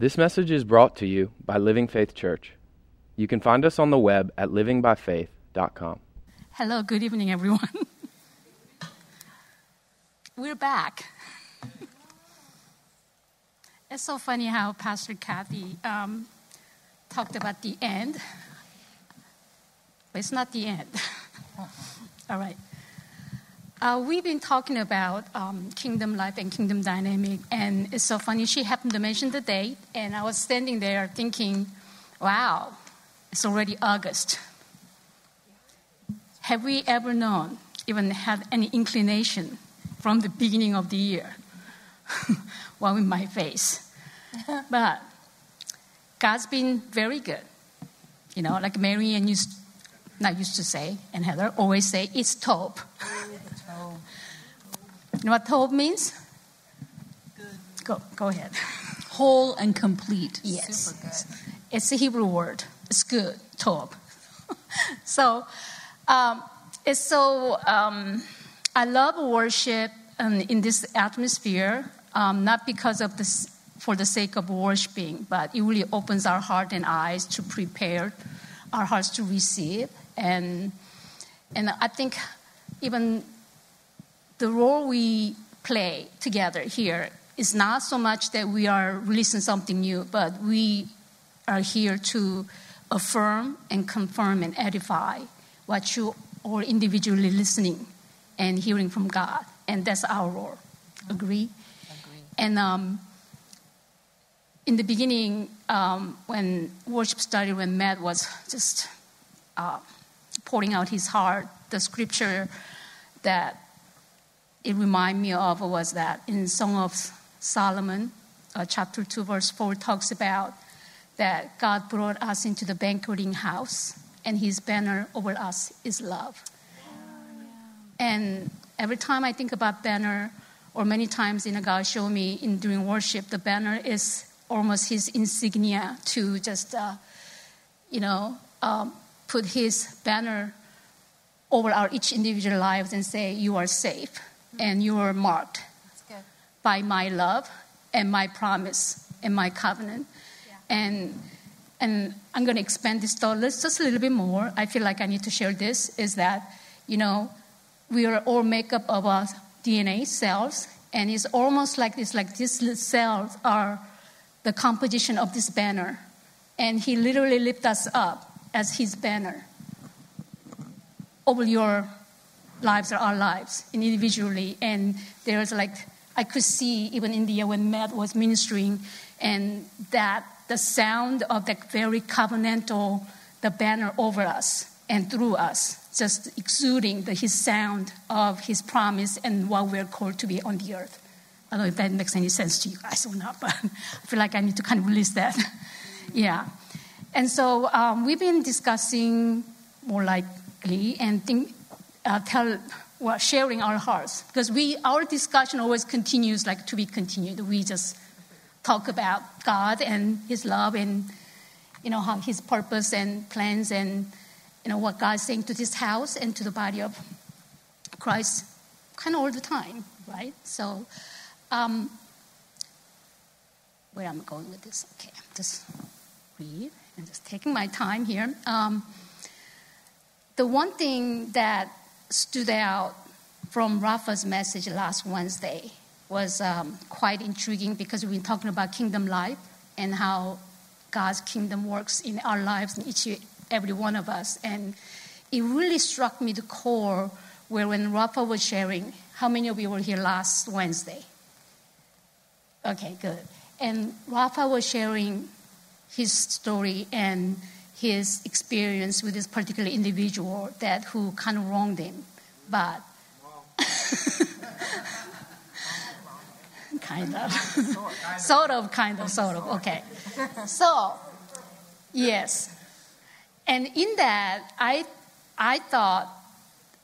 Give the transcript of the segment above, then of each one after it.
This message is brought to you by Living Faith Church. You can find us on the web at livingbyfaith.com. Hello, good evening, everyone. We're back. It's so funny how Pastor Kathy um, talked about the end, but it's not the end. All right. Uh, we've been talking about um, kingdom life and kingdom dynamic, and it's so funny. She happened to mention the date, and I was standing there thinking, wow, it's already August. Have we ever known, even had any inclination from the beginning of the year? well, in my face. but God's been very good. You know, like Mary and used, not used to say, and Heather always say, it's tov. You know what tov means? Good. Go, go ahead. Whole and complete. Yes. Super good. It's a Hebrew word. It's good, tov. so, um, it's so, um, I love worship um, in this atmosphere, um, not because of this, for the sake of worshiping, but it really opens our heart and eyes to prepare our hearts to receive. And, and I think even the role we play together here is not so much that we are releasing something new, but we are here to affirm and confirm and edify what you are individually listening and hearing from God. And that's our role. Agree? Agree. And um, in the beginning, um, when worship started, when Matt was just uh, pouring out his heart, the scripture that it reminded me of was that in Song of Solomon, uh, chapter 2, verse 4, talks about that God brought us into the banqueting house, and his banner over us is love. And every time I think about banner, or many times in a God show me in during worship, the banner is almost his insignia to just, uh, you know, um, put his banner over our each individual lives and say, "You are safe and you are marked by my love and my promise and my covenant." And and I'm going to expand this thought just a little bit more. I feel like I need to share this. Is that you know we are all made up of our DNA cells, and it's almost like this. Like these cells are the composition of this banner, and He literally lifts us up as His banner over your lives or our lives individually. And there's like, I could see even in the when Matt was ministering, and that the sound of that very covenantal, the banner over us and through us, just exuding the, his sound of his promise and what we're called to be on the earth. I don't know if that makes any sense to you guys or not, but I feel like I need to kind of release that. yeah. And so um, we've been discussing more likely and think, uh, tell, well, sharing our hearts because we our discussion always continues like to be continued. We just talk about God and His love and you know how His purpose and plans and you know what God's saying to this house and to the body of Christ, kind of all the time, right? So, um, where am I going with this? Okay, I'm just read and just taking my time here. Um, the one thing that stood out from Rafa's message last Wednesday was um, quite intriguing because we've been talking about kingdom life and how God's kingdom works in our lives, in each every one of us. And it really struck me the core where when Rafa was sharing, how many of you were here last Wednesday? Okay, good. And Rafa was sharing his story and his experience with this particular individual that who kind of wronged him, but kind of, sort of, kind of, sort of. Okay, so yes, and in that I I thought,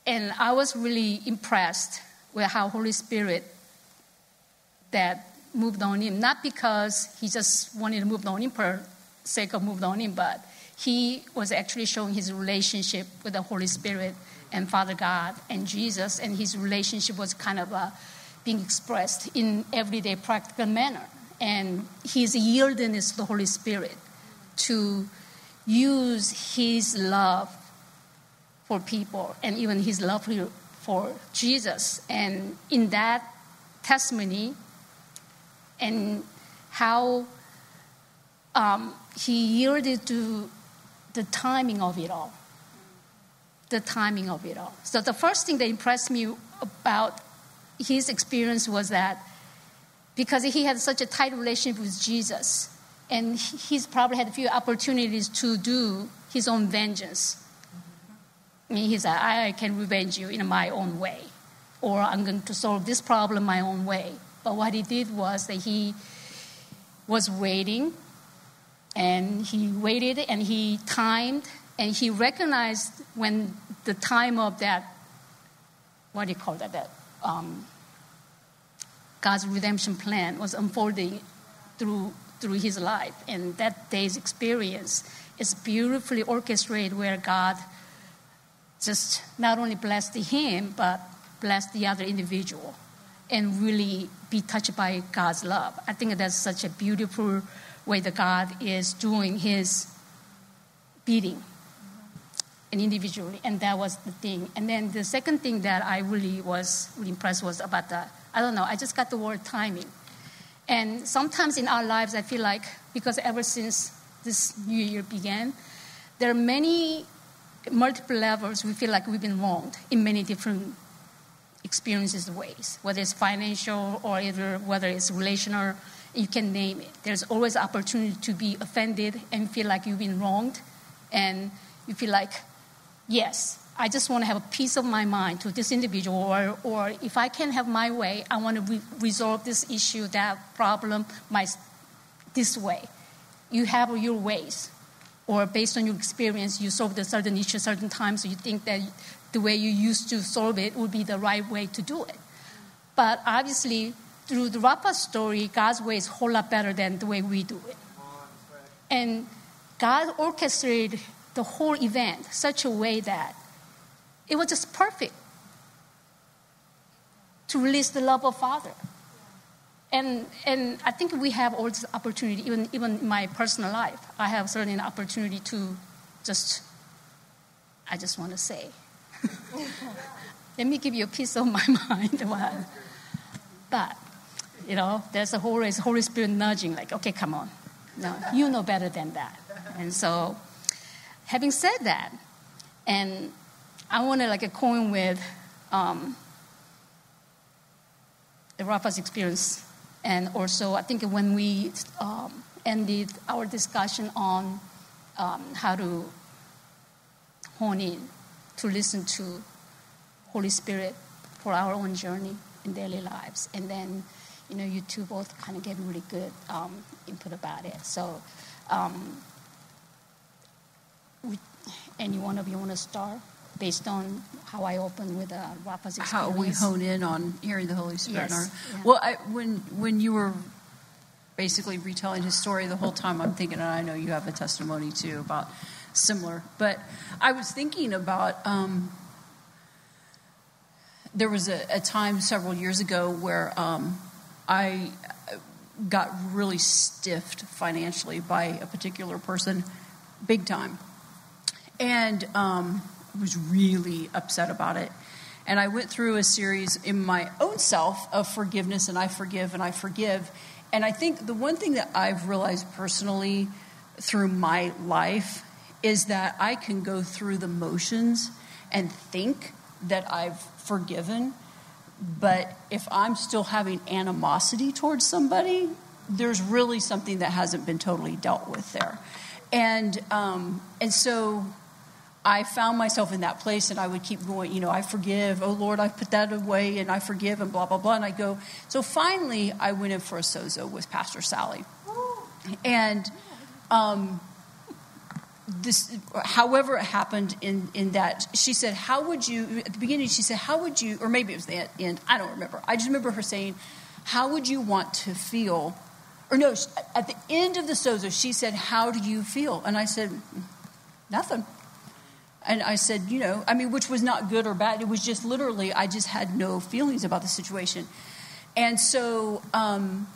and I was really impressed with how Holy Spirit that moved on him, not because he just wanted to move on him per of moved on him, but he was actually showing his relationship with the Holy Spirit and Father God and Jesus, and his relationship was kind of uh, being expressed in everyday practical manner. and he's yielding to the Holy Spirit to use his love for people and even his love for Jesus. And in that testimony, and how um, he yielded to the timing of it all. The timing of it all. So, the first thing that impressed me about his experience was that because he had such a tight relationship with Jesus, and he's probably had a few opportunities to do his own vengeance. I mean, he said, I can revenge you in my own way, or I'm going to solve this problem my own way. But what he did was that he was waiting, and he waited, and he timed, and he recognized when the time of that, what do you call that, that um, God's redemption plan was unfolding through through his life. And that day's experience is beautifully orchestrated where God just not only blessed him, but blessed the other individual and really be touched by God's love. I think that's such a beautiful way that God is doing his beating and individually, and that was the thing. And then the second thing that I really was really impressed was about the, I don't know, I just got the word timing. And sometimes in our lives, I feel like, because ever since this new year began, there are many, multiple levels we feel like we've been wronged in many different experiences ways, whether it's financial or either whether it's relational, you can name it. There's always opportunity to be offended and feel like you've been wronged, and you feel like, yes, I just want to have a peace of my mind to this individual, or, or if I can't have my way, I want to re- resolve this issue, that problem, my, this way. You have your ways, or based on your experience, you solve a certain issue certain times, so you think that the way you used to solve it would be the right way to do it. But obviously, through the Rafa story, God's way is a whole lot better than the way we do it. And God orchestrated the whole event such a way that it was just perfect to release the love of Father. And, and I think we have all this opportunity, even, even in my personal life. I have certainly an opportunity to just, I just want to say, let me give you a piece of my mind. but, you know, there's a Holy, Holy Spirit nudging, like, okay, come on. No, you know better than that. And so, having said that, and I wanted like a coin with um, the Rafa's experience, and also I think when we um, ended our discussion on um, how to hone in to listen to Holy Spirit for our own journey in daily lives, and then you know you two both kind of gave really good um, input about it. So. Um, we, any one of you want to start? based on how I opened with uh, Rafa's experience. How we hone in on hearing the Holy Spirit. Yes. Yeah. Well, I, when when you were basically retelling his story the whole time, I'm thinking, and I know you have a testimony too about similar, but I was thinking about. Um, there was a, a, time several years ago where um, I got really stiffed financially by a particular person, big time. And um, was really upset about it. And I went through a series in my own self of forgiveness and I forgive and I forgive. And I think the one thing that I've realized personally through my life is that I can go through the motions and think that I've forgiven. But if I'm still having animosity towards somebody, there's really something that hasn't been totally dealt with there. And, um, and so I found myself in that place and I would keep going, you know, I forgive. Oh Lord, I put that away and I forgive and blah, blah, blah. And I go, so finally I went in for a sozo with Pastor Sally. And um, this, however it happened in, in that, she said, How would you, at the beginning, she said, How would you, or maybe it was the end, I don't remember. I just remember her saying, How would you want to feel? Or no, at the end of the sozo, she said, How do you feel? And I said, Nothing. And I said, you know, I mean, which was not good or bad. It was just literally, I just had no feelings about the situation. And so um,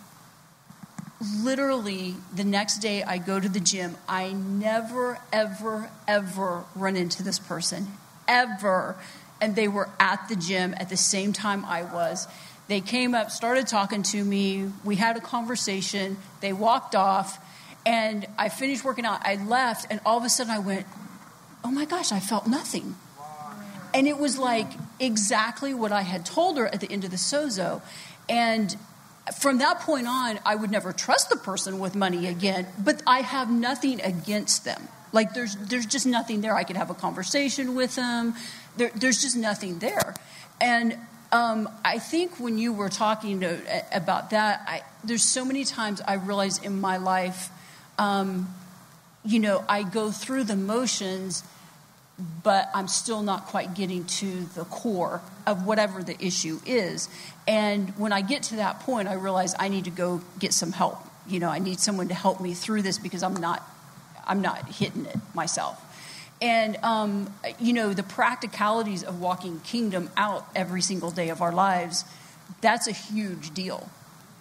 literally the next day I go to the gym, I never, ever, ever run into this person. Ever. And they were at the gym at the same time I was. They came up, started talking to me. We had a conversation. They walked off. And I finished working out. I left, and all of a sudden I went, Oh my gosh, I felt nothing. And it was like exactly what I had told her at the end of the sozo. And from that point on, I would never trust the person with money again, but I have nothing against them. Like there's there's just nothing there. I could have a conversation with them. There, there's just nothing there. And um, I think when you were talking to, about that, I, there's so many times I realize in my life, um, you know, I go through the motions but I'm still not quite getting to the core of whatever the issue is. And when I get to that point, I realize I need to go get some help. You know, I need someone to help me through this because I'm not, I'm not hitting it myself. And um, you know, the practicalities of walking kingdom out every single day of our lives, that's a huge deal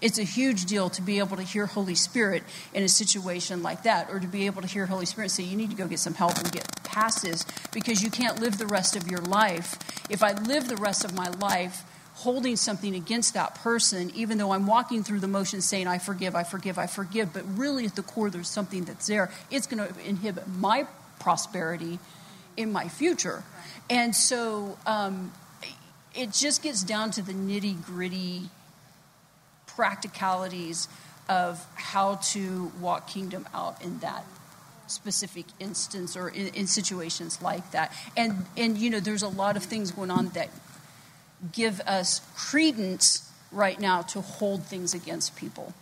it's a huge deal to be able to hear Holy Spirit in a situation like that, or to be able to hear Holy Spirit say, You need to go get some help and get past this because you can't live the rest of your life. If I live the rest of my life holding something against that person, even though I'm walking through the motions saying, I forgive, I forgive, I forgive, but really at the core there's something that's there, it's going to inhibit my prosperity in my future. And so um, it just gets down to the nitty gritty practicalities of how to walk kingdom out in that specific instance or in, in, situations like that. And and you know, there's a lot of things going on that give us credence right now to hold things against people.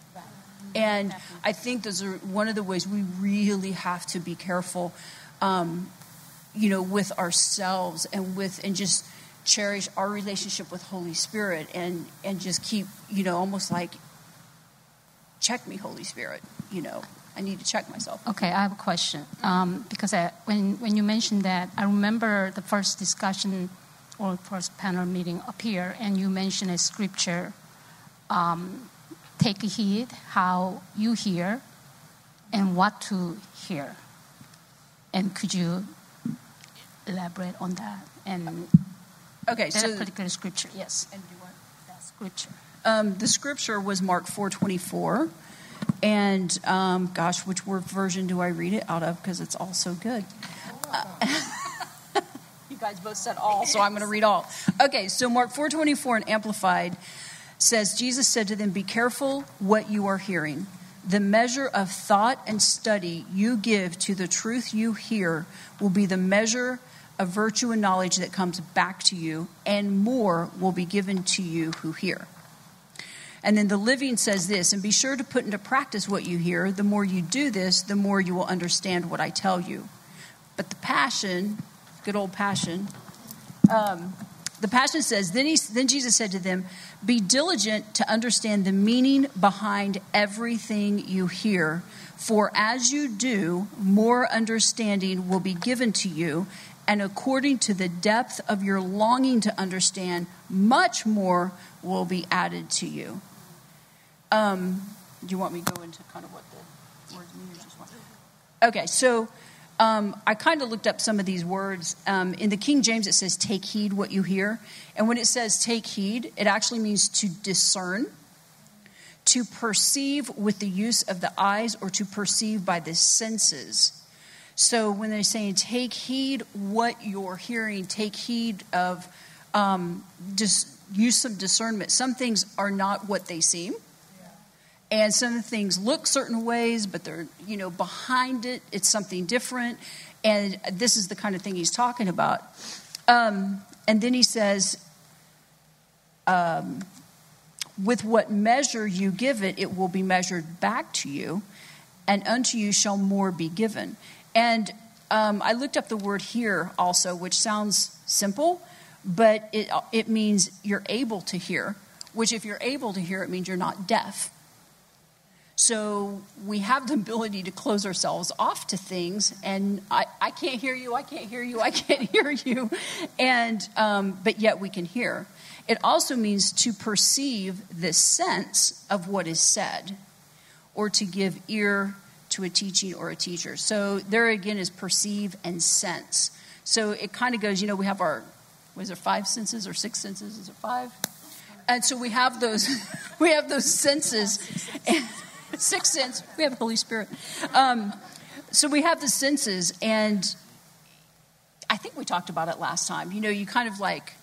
And I think those are one of the ways we really have to be careful, um, you know, with ourselves and with and just cherish our relationship with Holy Spirit and and just keep you know almost like check me Holy Spirit you know? I need to check myself. Okay, I have a question. Um, because I, when when you mentioned that I remember the first discussion or first panel meeting up here and you mentioned a scripture um, take heed how you hear and what to hear. And could you elaborate on that? And Okay, so particular scripture, yes. And you want that scripture? Um, the scripture was Mark four twenty four, and um, gosh, which word version do I read it out of? Because it's all so good. Uh, you guys both said all, so I'm going to read all. Okay, so Mark four twenty four and Amplified says Jesus said to them, "Be careful what you are hearing." The measure of thought and study you give to the truth you hear will be the measure of virtue and knowledge that comes back to you, and more will be given to you who hear. And then the living says this, and be sure to put into practice what you hear. The more you do this, the more you will understand what I tell you. But the passion, good old passion, um, the passion says, then, he, then Jesus said to them, Be diligent to understand the meaning behind everything you hear, for as you do, more understanding will be given to you, and according to the depth of your longing to understand, much more will be added to you. Um, do you want me to go into kind of what the words mean? Okay, so um, I kind of looked up some of these words. Um, in the King James, it says, take heed what you hear. And when it says take heed, it actually means to discern, to perceive with the use of the eyes, or to perceive by the senses. So when they're saying take heed what you're hearing, take heed of um, just use some discernment. Some things are not what they seem. And some things look certain ways, but they're, you know, behind it, it's something different. And this is the kind of thing he's talking about. Um, and then he says, um, with what measure you give it, it will be measured back to you, and unto you shall more be given. And um, I looked up the word hear also, which sounds simple, but it, it means you're able to hear, which, if you're able to hear, it means you're not deaf. So we have the ability to close ourselves off to things, and I, I can't hear you, I can't hear you, I can't hear you, and um, but yet we can hear. It also means to perceive the sense of what is said or to give ear to a teaching or a teacher. So there again is perceive and sense. So it kind of goes, you know, we have our, was there five senses or six senses? Is it five? And so we have those, we have those senses, six sense. We have Holy Spirit. Um, so we have the senses, and I think we talked about it last time. You know, you kind of like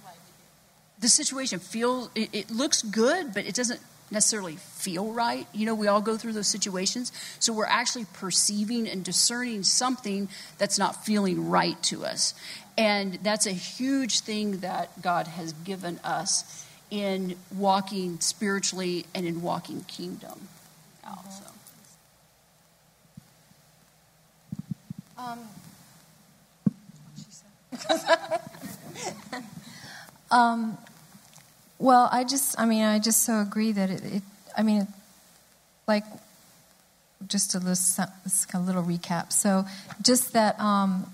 the situation feel it, it looks good, but it doesn't necessarily feel right. You know, we all go through those situations. So we're actually perceiving and discerning something that's not feeling right to us. And that's a huge thing that God has given us in walking spiritually and in walking kingdom. Also. Um, um, well, I just, I mean, I just so agree that it, it I mean, like, just a little, a little recap. So, just that, um,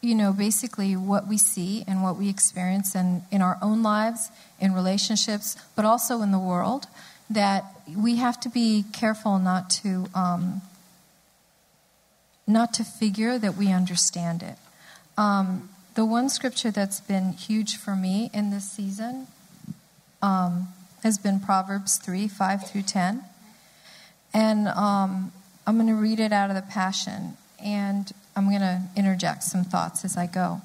you know, basically what we see and what we experience in, in our own lives, in relationships, but also in the world, that we have to be careful not to, um, not to figure that we understand it. Um, the one scripture that's been huge for me in this season um, has been Proverbs 3 5 through 10. And um, I'm going to read it out of the Passion, and I'm going to interject some thoughts as I go.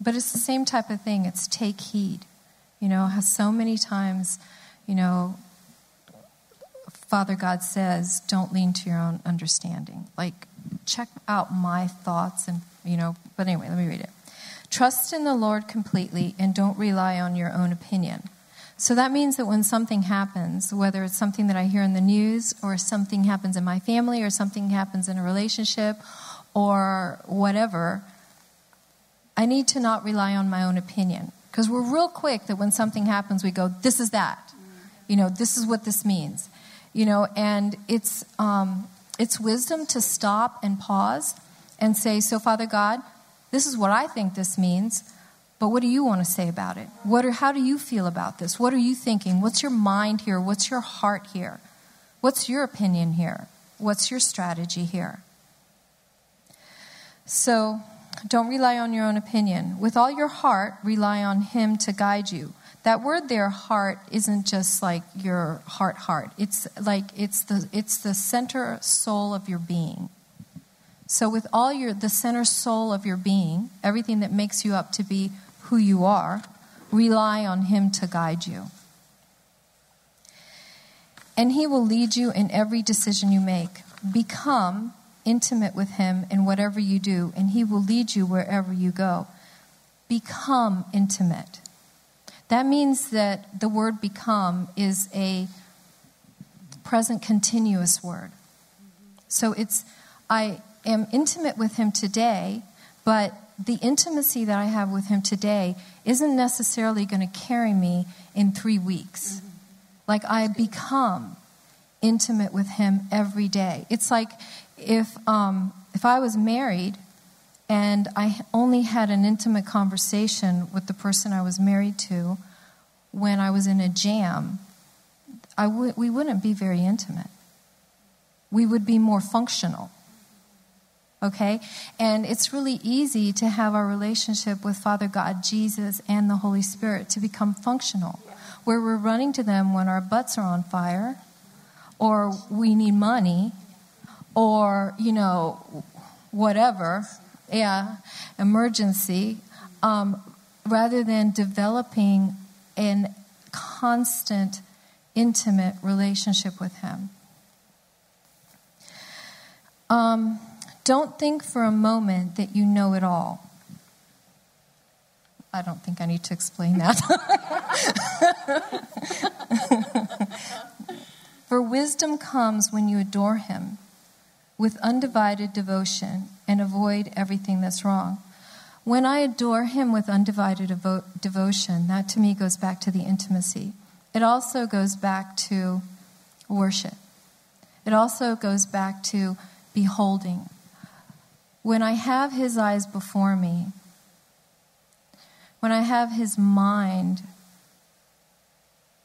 But it's the same type of thing. It's take heed. You know, how so many times, you know, Father God says, don't lean to your own understanding. Like, check out my thoughts and, you know, but anyway, let me read it. Trust in the Lord completely and don't rely on your own opinion. So that means that when something happens, whether it's something that I hear in the news or something happens in my family or something happens in a relationship or whatever, I need to not rely on my own opinion. Because we're real quick that when something happens, we go, this is that. You know, this is what this means. You know, and it's, um, it's wisdom to stop and pause and say, so Father God, this is what I think this means. But what do you want to say about it? What are, how do you feel about this? What are you thinking? What's your mind here? What's your heart here? What's your opinion here? What's your strategy here? So don't rely on your own opinion. With all your heart, rely on Him to guide you. That word there, heart, isn't just like your heart, heart. It's like it's the, it's the center soul of your being. So, with all your, the center soul of your being, everything that makes you up to be who you are, rely on Him to guide you. And He will lead you in every decision you make. Become intimate with Him in whatever you do, and He will lead you wherever you go. Become intimate. That means that the word become is a present continuous word. So it's, I am intimate with Him today, but the intimacy that I have with him today isn't necessarily going to carry me in three weeks. Mm-hmm. Like I become intimate with him every day. It's like if um, if I was married and I only had an intimate conversation with the person I was married to when I was in a jam, I w- we wouldn't be very intimate. We would be more functional okay? And it's really easy to have our relationship with Father God, Jesus, and the Holy Spirit to become functional, where we're running to them when our butts are on fire, or we need money, or, you know, whatever, yeah, emergency, um, rather than developing an constant, intimate relationship with Him. Um, don't think for a moment that you know it all. I don't think I need to explain that. for wisdom comes when you adore Him with undivided devotion and avoid everything that's wrong. When I adore Him with undivided devo- devotion, that to me goes back to the intimacy. It also goes back to worship. It also goes back to beholding, when I have His eyes before me, when I have His mind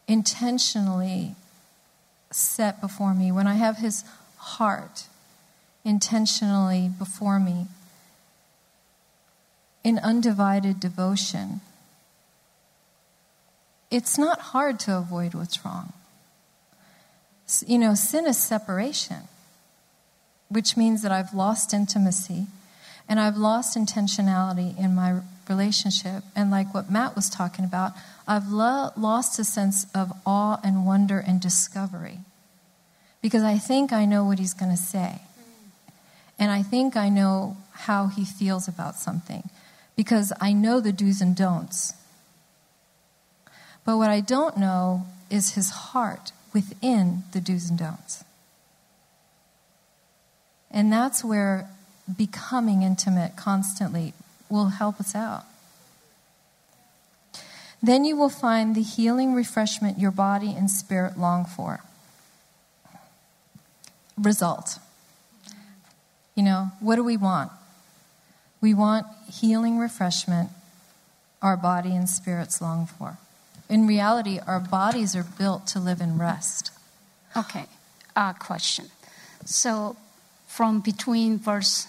intentionally set before me, when I have His heart intentionally before me in undivided devotion, it's not hard to avoid what's wrong. You know, sin is separation, which means that I've lost intimacy and I've lost intentionality in my relationship. And like what Matt was talking about, I've lo- lost a sense of awe and wonder and discovery because I think I know what he's going to say. And I think I know how he feels about something because I know the do's and don'ts. But what I don't know is his heart within the do's and don'ts. And that's where becoming intimate constantly will help us out. Then you will find the healing refreshment your body and spirit long for. Result. You know, what do we want? We want healing refreshment our body and spirits long for. In reality, our bodies are built to live in rest. Okay, uh, question. So, from between verse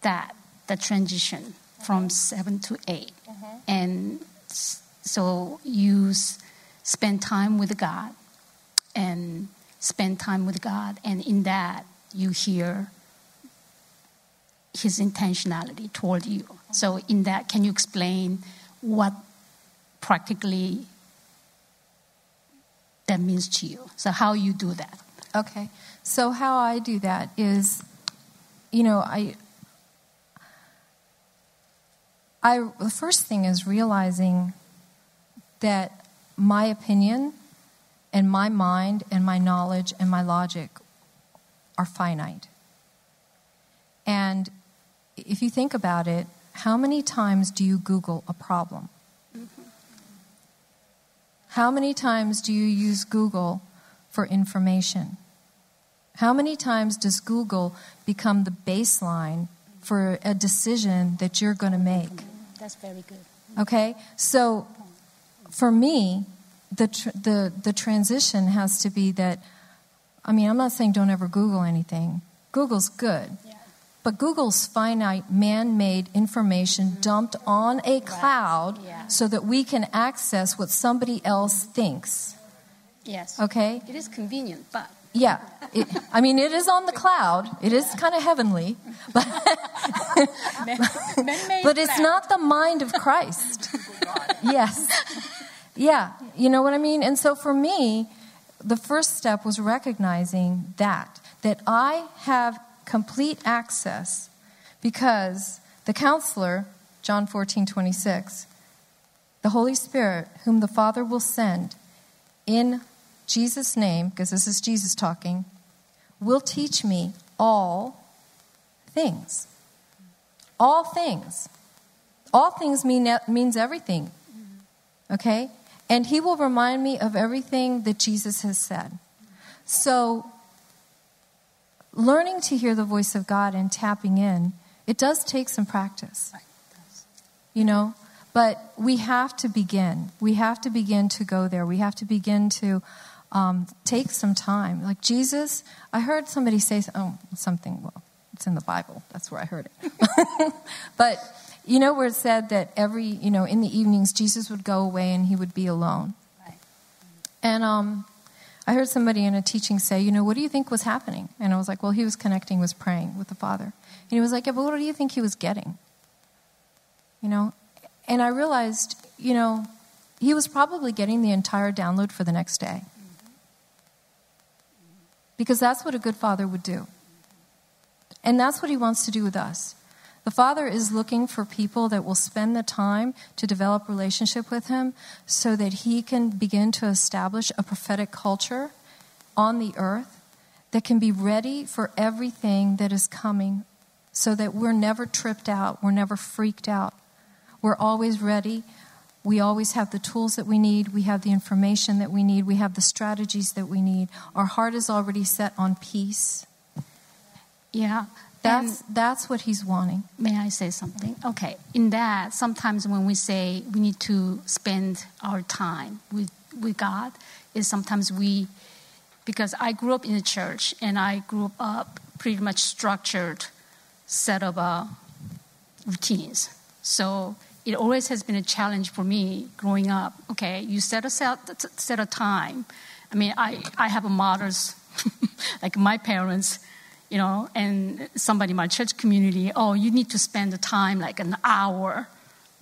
that, the transition from 7 to 8, mm-hmm. and so you s- spend time with God and spend time with God, and in that you hear His intentionality toward you. So, in that, can you explain what practically that means to you? So, how you do that? Okay. So how I do that is, you know, I, I the first thing is realizing that my opinion and my mind and my knowledge and my logic are finite. And if you think about it, how many times do you Google a problem? Mm-hmm. How many times do you use Google for information? How many times does Google become the baseline for a decision that you're going to make? That's very good. Okay? So for me, the, tr- the, the transition has to be that, I mean, I'm not saying don't ever Google anything. Google's good. But Google's finite, man made information mm-hmm. dumped on a cloud Yeah. so that we can access what somebody else thinks. Yes. Okay? It is convenient, but Yeah. It, I mean, it is on the cloud, it is kind of heavenly, but, but it's not the mind of Christ. Yes. Yeah. You know what I mean? And so for me, the first step was recognizing that, that I have complete access because the counselor, John 14, 26, the Holy Spirit, whom the Father will send in Jesus' name, because this is Jesus talking, will teach me all things. All things. All things mean, means everything. Okay? And he will remind me of everything that Jesus has said. So, learning to hear the voice of God and tapping in, it does take some practice. You know? But we have to begin. We have to begin to go there. We have to begin to um, take some time. Like Jesus, I heard somebody say oh, something, well, it's in the Bible. That's where I heard it. but you know where it said that every, you know, in the evenings, Jesus would go away and he would be alone. Right. And um, I heard somebody in a teaching say, you know, what do you think was happening? And I was like, well, he was connecting, was praying with the Father. And he was like, yeah, but what do you think he was getting? You know? And I realized, you know, he was probably getting the entire download for the next day. Because that's what a good father would do. And that's what he wants to do with us. The Father is looking for people that will spend the time to develop relationship with him so that he can begin to establish a prophetic culture on the earth that can be ready for everything that is coming so that we're never tripped out, we're never freaked out. We're always ready. We always have the tools that we need. We have the information that we need. We have the strategies that we need. Our heart is already set on peace. yeah. That's, And that's what he's wanting. may I say something? Okay. In that, sometimes when we say we need to spend our time with with God, is sometimes we because I grew up in the church and I grew up pretty much structured set of uh, routines. So it always has been a challenge for me growing up. Okay, you set a set, set a time. I mean, I, I have a mothers like my parents, you know, and somebody in my church community. Oh, you need to spend the time like an hour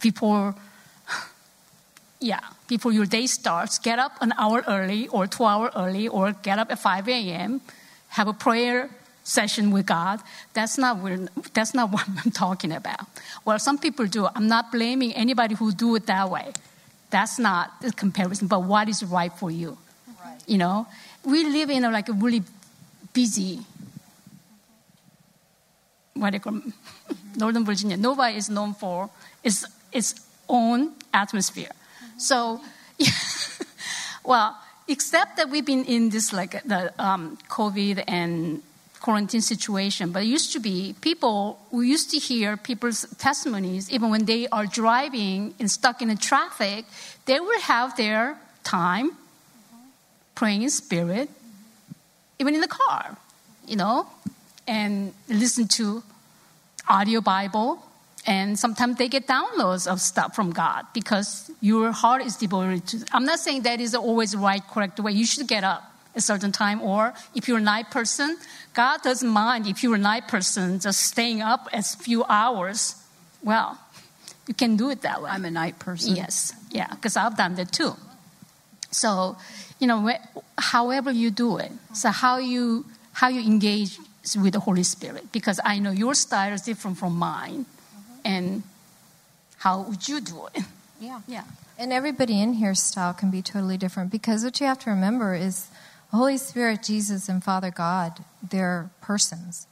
before yeah, before your day starts, get up an hour early or two hours early or get up at 5 a.m., have a prayer session with God. That's not, that's not what I'm talking about. Well, some people do. I'm not blaming anybody who do it that way. That's not the comparison, but what is right for you? Right. You know, we live in a, like a really busy, what do you call Northern Virginia. NoVA is known for its, its own atmosphere so, well, except that we've been in this like the um, COVID and quarantine situation, but it used to be people, we used to hear people's testimonies, even when they are driving and stuck in the traffic, they will have their time praying in spirit, even in the car, you know, and listen to audio Bible and sometimes they get downloads of stuff from God because your heart is devoted to. I'm not saying that is always the right, correct way. You should get up a certain time, or if you're a night person, God doesn't mind if you're a night person just staying up a few hours. Well, you can do it that way. I'm a night person. Yes, yeah, because I've done that too. So, you know, however you do it, so how you how you engage with the Holy Spirit, because I know your style is different from mine mm-hmm. and how would you do it? Yeah. Yeah. And everybody in here's style can be totally different because what you have to remember is Holy Spirit, Jesus, and Father God, they're persons.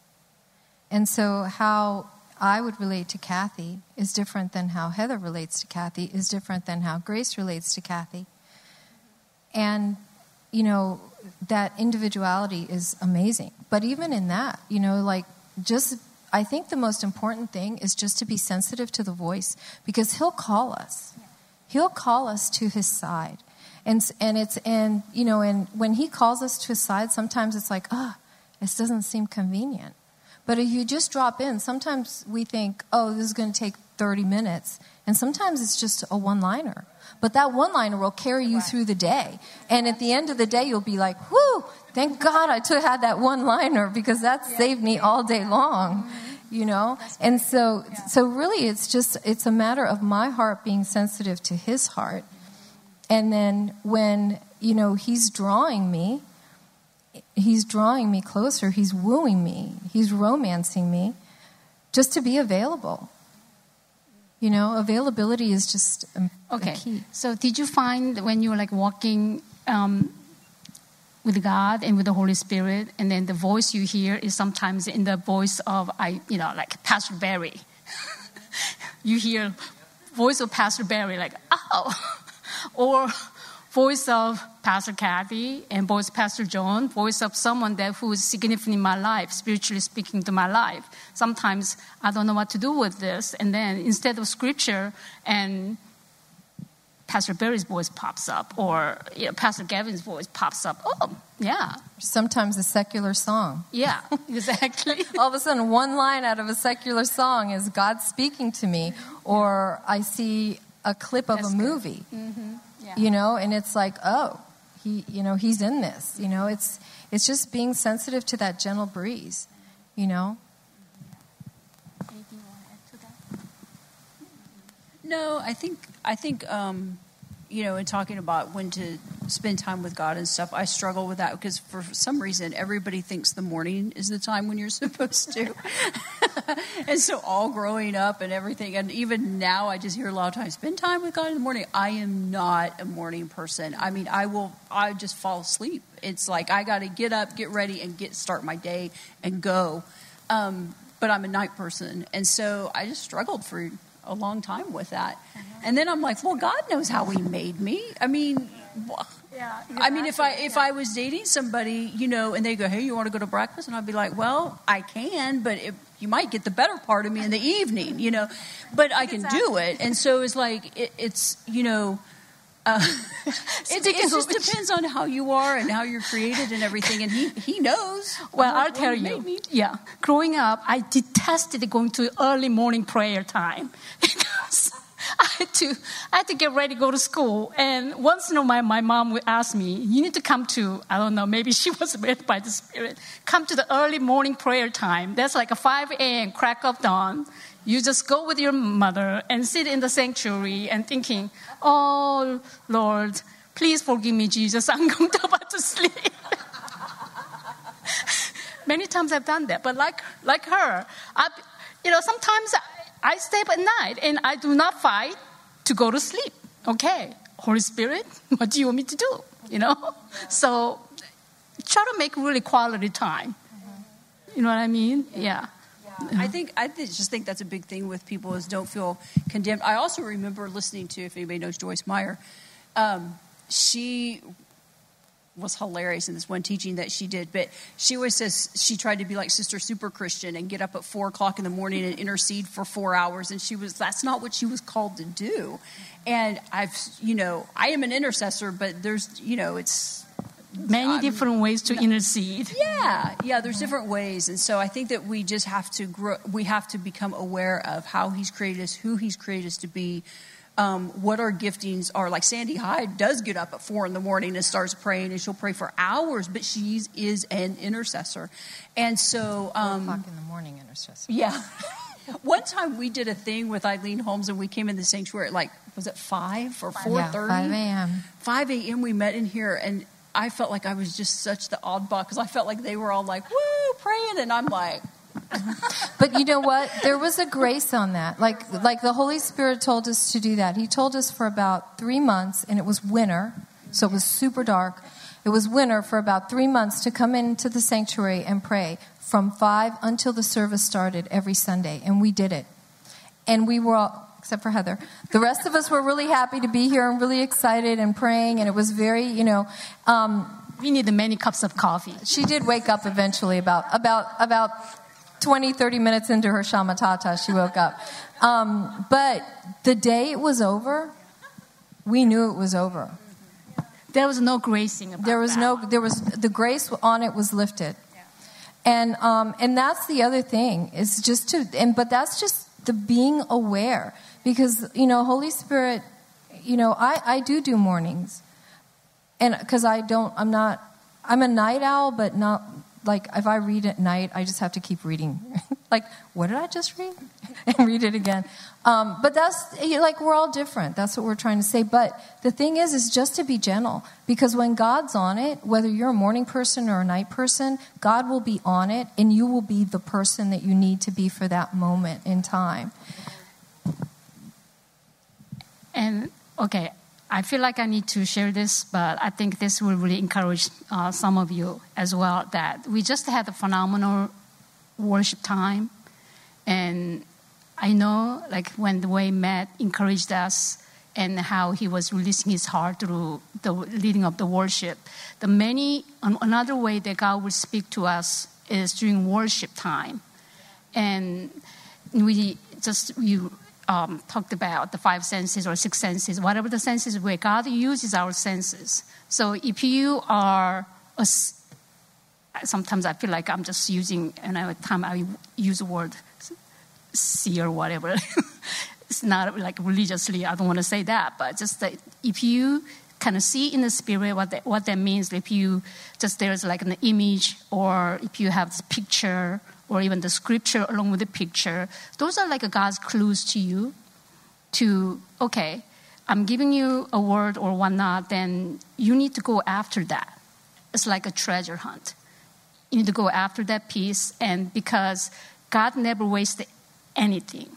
And so how I would relate to Kathy is different than how Heather relates to Kathy, is different than how Grace relates to Kathy. And, you know, that individuality is amazing. But even in that, you know, like just I think the most important thing is just to be sensitive to the voice because he'll call us. He'll call us to his side. And, and it's, and, you know, and when he calls us to his side, sometimes it's like, ah, oh, this doesn't seem convenient. But if you just drop in, sometimes we think, oh, this is going to take 30 minutes. And sometimes it's just a one liner. But that one liner will carry you through the day. And at the end of the day, you'll be like, whoo, thank God I took, had that one liner because that saved me all day long. You know? And so so really it's just it's a matter of my heart being sensitive to his heart. And then when, you know, he's drawing me, he's drawing me closer, he's wooing me, he's romancing me, just to be available. You know, availability is just okay. Key. So, did you find when you were like walking um, with God and with the Holy Spirit, and then the voice you hear is sometimes in the voice of I, you know, like Pastor Barry. you hear voice of Pastor Barry, like oh, or voice of Pastor Kathy and voice Pastor John, voice of someone that who is significant in my life, spiritually speaking to my life. Sometimes I don't know what to do with this, and then instead of scripture and Pastor Barry's voice pops up, or you know, Pastor Gavin's voice pops up. Oh, yeah. Sometimes a secular song. Yeah, exactly. All of a sudden, one line out of a secular song is God speaking to me, or I see a clip of That's a movie. Mm-hmm. Yeah. You know, and it's like, oh, he, you know, he's in this. You know, it's it's just being sensitive to that gentle breeze. You know. No, I think I think um, you know, in talking about when to spend time with God and stuff, I struggle with that because for some reason everybody thinks the morning is the time when you're supposed to. and so all growing up and everything, and even now I just hear a lot of times, spend time with God in the morning. I am not a morning person. I mean, I will, I just fall asleep. It's like I got to get up, get ready, and get start my day and go. Um, but I'm a night person, and so I just struggled for a long time with that. Uh-huh. And then I'm like, well, God knows how He made me. I mean, yeah, I mean, if I if I was dating somebody, you know, and they go, "Hey, you want to go to breakfast?" and I'd be like, "Well, I can, but it, you might get the better part of me in the evening, you know, but I can do it." And so it's like it, it's you know, Uh, it, it just depends on how you are and how you're created and everything, and he, he knows. Well, I'll tell you. me. Yeah, growing up, I detested going to early morning prayer time because I had to I had to get ready to go to school. And once in a while, my mom would ask me, "You need to come to I don't know, maybe she was led by the Spirit. Come to the early morning prayer time. That's like a 5 a.m. crack of dawn." You just go with your mother and sit in the sanctuary and thinking, "Oh Lord, please forgive me, Jesus. I'm going to about to sleep." Many times I've done that, but like like her, I, you know, sometimes I, I stay up at night and I do not fight to go to sleep. Okay, Holy Spirit, what do you want me to do? You know, so try to make really quality time. You know what I mean? Yeah. I think I th- just think that's a big thing with people is don't feel condemned. I also remember listening to if anybody knows Joyce Meyer, um, she was hilarious in this one teaching that she did. But she always says she tried to be like Sister Super Christian and get up at four o'clock in the morning and intercede for four hours, and she was that's not what she was called to do. And I've you know I am an intercessor, but there's you know it's Many I'm- different ways to intercede. yeah, yeah. There's different ways, and so I think that we just have to grow. We have to become aware of how He's created us, who He's created us to be, um, what our giftings are. Like Sandy Hyde does get up at four in the morning and starts praying, and she'll pray for hours, but she is an intercessor, and so um, o'clock in the morning intercessor. yeah. One time we did a thing with Eileen Holmes, and we came in the sanctuary at like was it five or four Yeah, 5 a.m. 5 a.m. we met in here, and I felt like I was just such the oddball because I felt like they were all like, woo, praying, and I'm like, But you know what? There was a grace on that. Like like the Holy Spirit told us to do that. He told us for about three months, and it was winter, so it was super dark. It was winter for about three months to come into the sanctuary and pray from five until the service started every Sunday, and we did it. And we were all, except for Heather, the rest of us were really happy to be here and really excited and praying, and it was very, you know. Um, We needed many cups of coffee. she did wake up eventually about about about 20 30 minutes into her shamatata she woke up um, but the day it was over we knew it was over There was no gracing about there was that. no there was the grace on it was lifted and um, and that's the other thing is just to and but that's just the being aware. Because you know holy spirit you know i i do do mornings. And because i don't i'm not i'm a night owl but not like if i read at night i just have to keep reading like what did i just read? And read it again. Um, but that's like we're all different. That's what we're trying to say. But the thing is is just to be gentle. Because when god's on it whether you're a morning person or a night person god will be on it and you will be the person that you need to be for that moment in time. And okay, I feel like I need to share this, but I think this will really encourage uh, some of you as well. That we just had a phenomenal worship time, and I know like when the way Matt encouraged us and how he was releasing his heart through the leading of the worship. The many another way that God will speak to us is during worship time, and we just you um, talked about the five senses or six senses, whatever the senses where God uses our senses. So if you are a sometimes I feel like I'm just using, and every time I use the word see or whatever, it's not like religiously, I don't want to say that, but just that if you kind of see in the spirit what that, what that means, if you just there's like an image or if you have this picture or even the scripture along with the picture, those are like God's clues to you to, okay, I'm giving you a word or whatnot, then you need to go after that. It's like a treasure hunt. You need to go after that piece, and because God never wasted anything.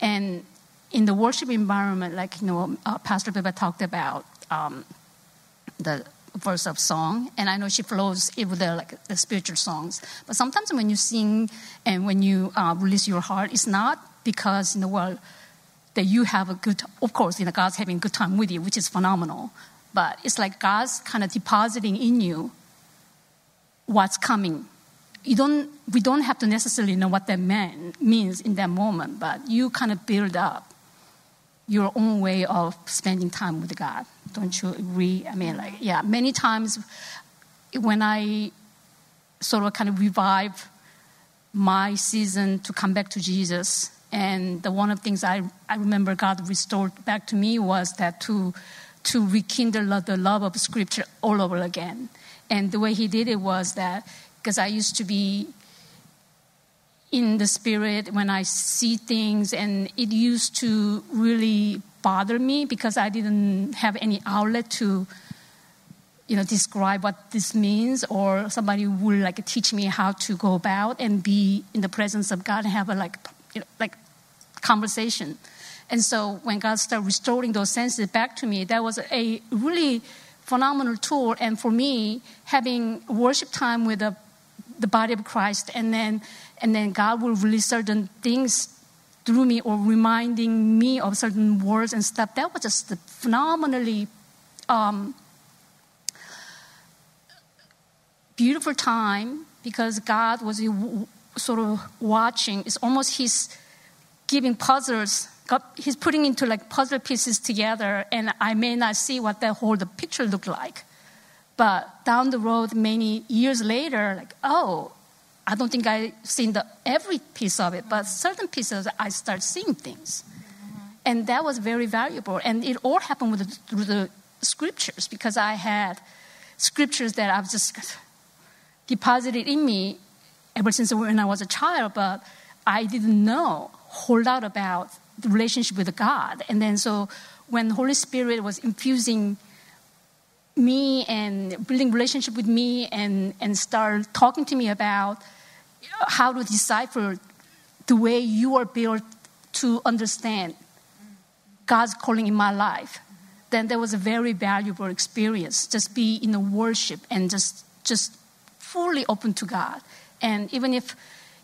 And in the worship environment, like you know, uh, Pastor Biba talked about um, the verse of song, and I know she flows it with the like the spiritual songs. But sometimes when you sing and when you uh, release your heart, it's not because in the world that you have a good. Of course, you know, God's having a good time with you, which is phenomenal. But it's like God's kind of depositing in you what's coming. You don't, we don't have to necessarily know what that man means in that moment, but you kind of build up your own way of spending time with God Don't you agree? I mean, like, yeah, many times when I sort of kind of revive my season to come back to Jesus, and the one of the things I, I remember God restored back to me was that to to rekindle the love of Scripture all over again. And the way He did it was that because I used to be in the spirit when I see things, and it used to really bother me because I didn't have any outlet to, you know, describe what this means, or somebody would like teach me how to go about and be in the presence of God and have a like, you know, like conversation. And so when God started restoring those senses back to me, that was a really phenomenal tool. And for me, having worship time with the, the body of Christ, and then and then God will release certain things through me or reminding me of certain words and stuff. That was just phenomenally um, beautiful time because God was sort of watching. It's almost He's giving puzzles. He's putting into like puzzle pieces together, and I may not see what the whole the picture looked like, but down the road, many years later, like oh, I don't think I've seen the every piece of it, but certain pieces I start seeing things, mm-hmm. and that was very valuable. And it all happened with the, through the scriptures because I had scriptures that I've just deposited in me ever since when I was a child, but I didn't know a whole lot about relationship with God. And then so when Holy Spirit was infusing me and building relationship with me and, and start talking to me about how to decipher the way you are built to understand God's calling in my life, then there was a very valuable experience. Just be in the worship and just just fully open to God. And even if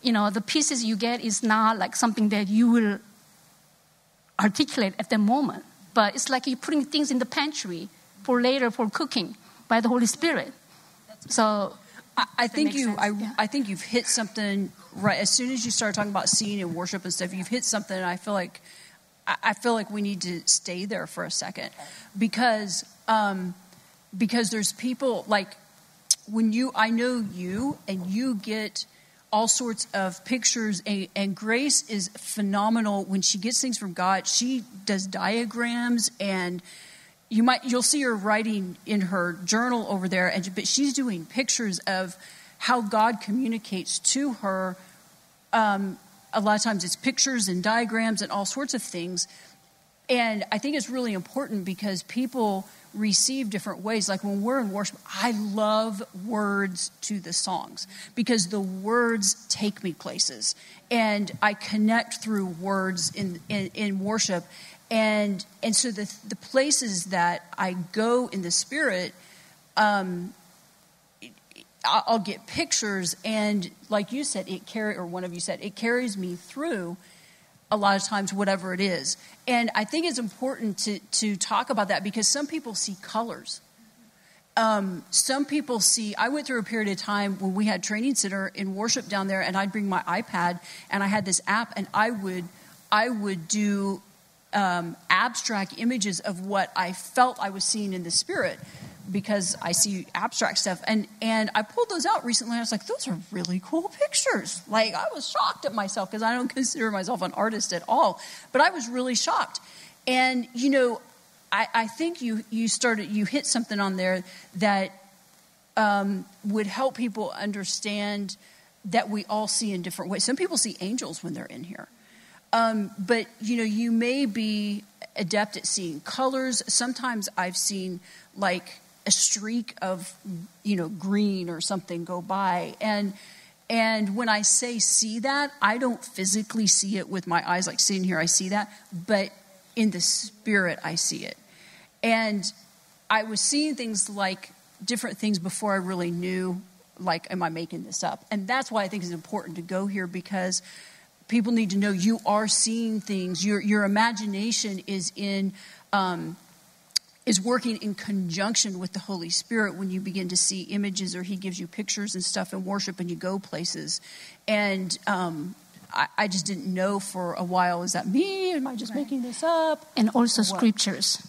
you know the pieces you get is not like something that you will articulate at the moment, but it's like you're putting things in the pantry for later for cooking by the Holy Spirit. So I, I think you I, yeah. I think you've hit something right as soon as you start talking about seeing and worship and stuff, you've hit something and I feel like I feel like we need to stay there for a second because um, because there's people like when you I know you and you get all sorts of pictures and, and, grace is phenomenal. When she gets things from god she does diagrams and you might you'll see her writing in her journal over there and but she's doing pictures of how god communicates to her. Um, a lot of times it's pictures and diagrams and all sorts of things. And i think it's really important because people receive different ways. Like when we're in worship i love words to the songs because the words take me places. And i connect through words in, in, in worship. And and so the the places that I go in the spirit, um, I'll get pictures, and like you said, it carry or one of you said it carries me through a lot of times whatever it is. And I think it's important to to talk about that because some people see colors. Um, some people see. I went through a period of time when we had training center in worship down there, and I'd bring my iPad and I had this app, and I would I would do um, abstract images of what I felt I was seeing in the spirit because I see abstract stuff. And, and I pulled those out recently. I was like, those are really cool pictures. Like, I was shocked at myself because I don't consider myself an artist at all. But I was really shocked. And, you know, I, I think you, you started, you hit something on there that um, would help people understand that we all see in different ways. Some people see angels when they're in here. Um, but you know, you may be adept at seeing colors. Sometimes I've seen like a streak of you know green or something go by, and and when I say see that, I don't physically see it with my eyes, like sitting here, I see that, but in the spirit, I see it. And I was seeing things like different things before I really knew, like, am I making this up? And that's why I think it's important to go here because people need to know you are seeing things. Your, your imagination is in. Um, is working in conjunction with the Holy Spirit when you begin to see images or He gives you pictures and stuff in worship and you go places. And um, I, I, just didn't know for a while is that me? Am I just right. making this up? And also scriptures.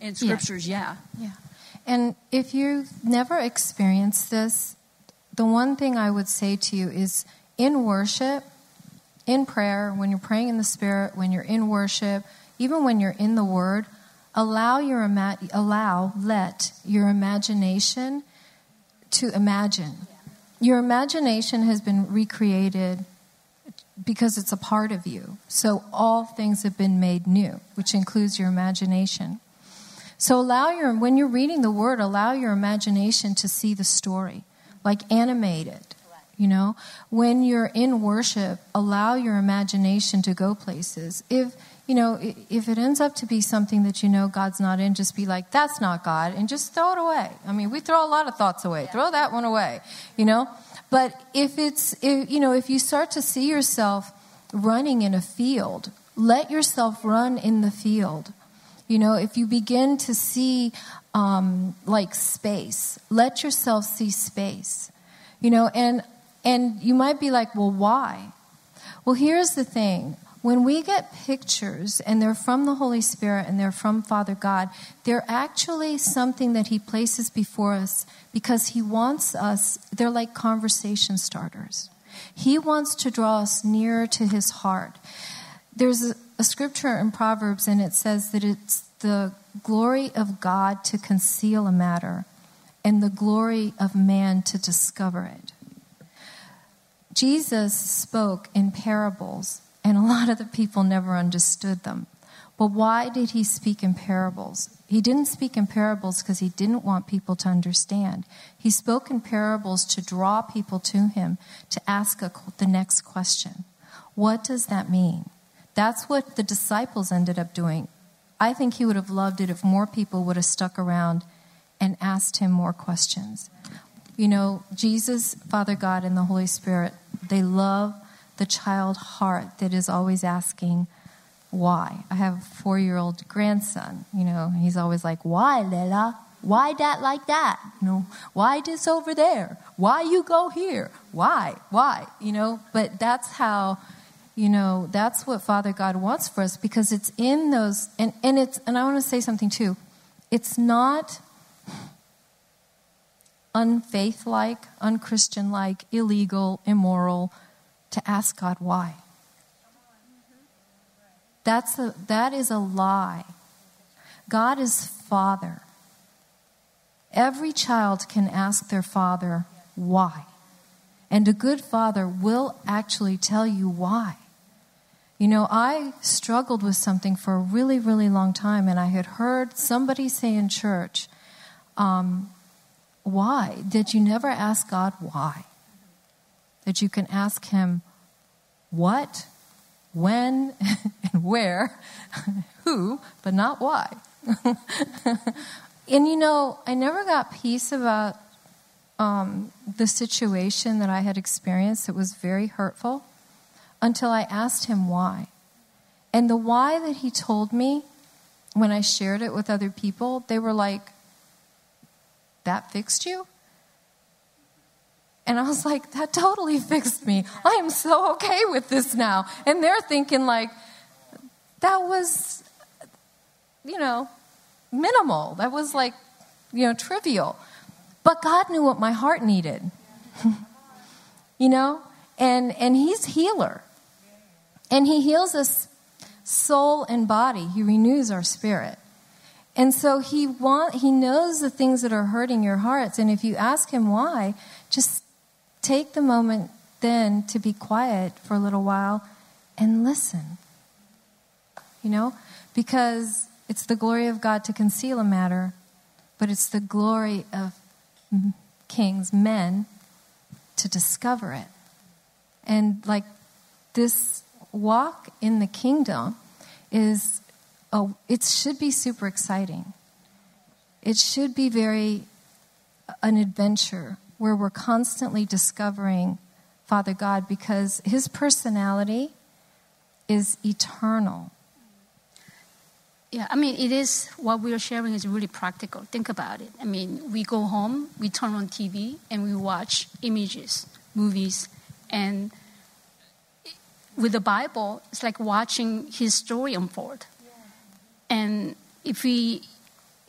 And scriptures, yeah. Yeah. And if you've never experienced this, the one thing I would say to you is in worship, in prayer, when you're praying in the Spirit, when you're in worship, even when you're in the Word, allow your ima- allow let your imagination to imagine. Your imagination has been recreated because it's a part of you. So all things have been made new, which includes your imagination. So allow your when you're reading the word, allow your imagination to see the story, like animate it. You know, when you're in worship, allow your imagination to go places. If you know, if it ends up to be something that you know God's not in, just be like, that's not God, and just throw it away. I mean, we throw a lot of thoughts away. Yeah. Throw that one away, you know? But if it's, if, you know, if you start to see yourself running in a field, let yourself run in the field. You know, if you begin to see um, like space, let yourself see space. You know, and and you might be like, well, why? Well, here's the thing when we get pictures and they're from the Holy Spirit and they're from Father God, they're actually something that He places before us because He wants us, they're like conversation starters. He wants to draw us nearer to His heart. There's a, a scripture in Proverbs and it says that it's the glory of God to conceal a matter and the glory of man to discover it. Jesus spoke in parables and a lot of the people never understood them. But why did he speak in parables? He didn't speak in parables because he didn't want people to understand. He spoke in parables to draw people to him, to ask a, the next question. What does that mean? That's what the disciples ended up doing. I think he would have loved it if more people would have stuck around and asked him more questions. You know, Jesus, Father God, and the Holy Spirit, they love the child heart that is always asking why. I have a four year old grandson, you know, he's always like, Why, Lela? Why that like that? You know, why this over there? Why you go here? Why? Why? You know, but that's how, you know, that's what Father God wants for us because it's in those and, and it's and I want to say something too. It's not unfaith like, unchristian like, illegal, immoral, to ask God why. That's a, that is a lie. God is Father. Every child can ask their father why. And a good father will actually tell you why. You know, I struggled with something for a really, really long time, and I had heard somebody say in church, um, Why? Did you never ask God why? that you can ask Him what, when, and where, who, but not why. and you know, I never got peace about um, the situation that I had experienced. It was very hurtful until I asked him why. And the why that he told me when I shared it with other people, they were like, That fixed you? And I was like, that totally fixed me. I am so okay with this now. And they're thinking, like, that was, you know, minimal. That was like, you know, trivial. But God knew what my heart needed. you know? And and he's healer. And he heals us soul and body. He renews our spirit. And so he want he knows the things that are hurting your hearts and if you ask him why, just take the moment then to be quiet for a little while and listen. You know? Because it's the glory of God to conceal a matter, but it's the glory of kings, men, to discover it. And like this walk in the kingdom is, a, it should be super exciting. It should be very uh, an adventure where we're constantly discovering Father God because his personality is eternal. Yeah, I mean, it is what we are sharing is really practical. Think about it. I mean, we go home, we turn on TV, and we watch images, movies, and eh, with the Bible, it's like watching his story unfold. And if we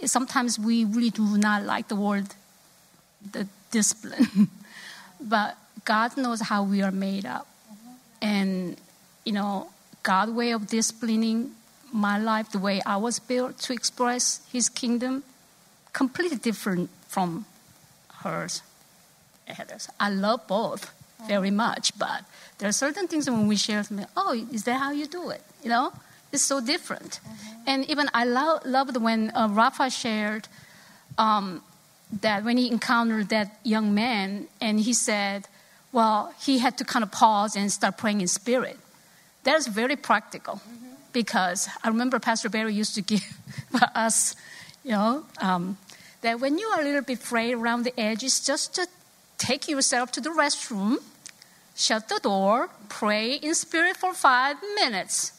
sometimes we really do not like the word, the discipline. but God knows how we are made up. And, you know, God's way of disciplining my life, the way I was built to express His kingdom, completely different from hers. I love both very much, but there are certain things when we share oh, is that how you do it? You know, it's so different. Mm-hmm. And even I lo- loved when uh, Rafa shared um, that when he encountered that young man and he said, well, he had to kind of pause and start praying in spirit. That's very practical mm-hmm. because I remember Pastor Barry used to give us, you know, um, that when you are a little bit frayed around the edges, just to take yourself to the restroom, shut the door, pray in spirit for five minutes.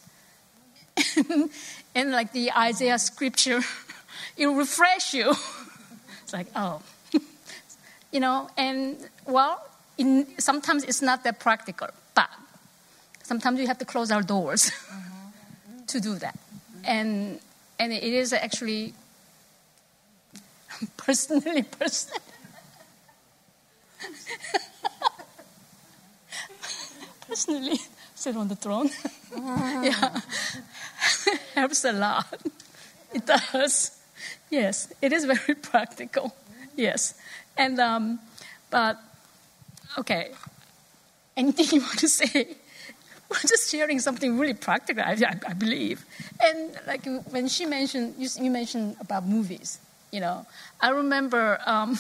And like the Isaiah scripture, it refresh you. it's like, oh. you know, and well, in, sometimes it's not that practical, but sometimes we have to close our doors to do that. Mm-hmm. And, and it is actually personally, personally. personally, sit on the throne. Yeah, helps a lot. It does. Yes, it is very practical. Yes, and um, but okay. Anything you want to say? We're just sharing something really practical, I, I, believe. And like when she mentioned, you, you mentioned about movies you know. I remember um,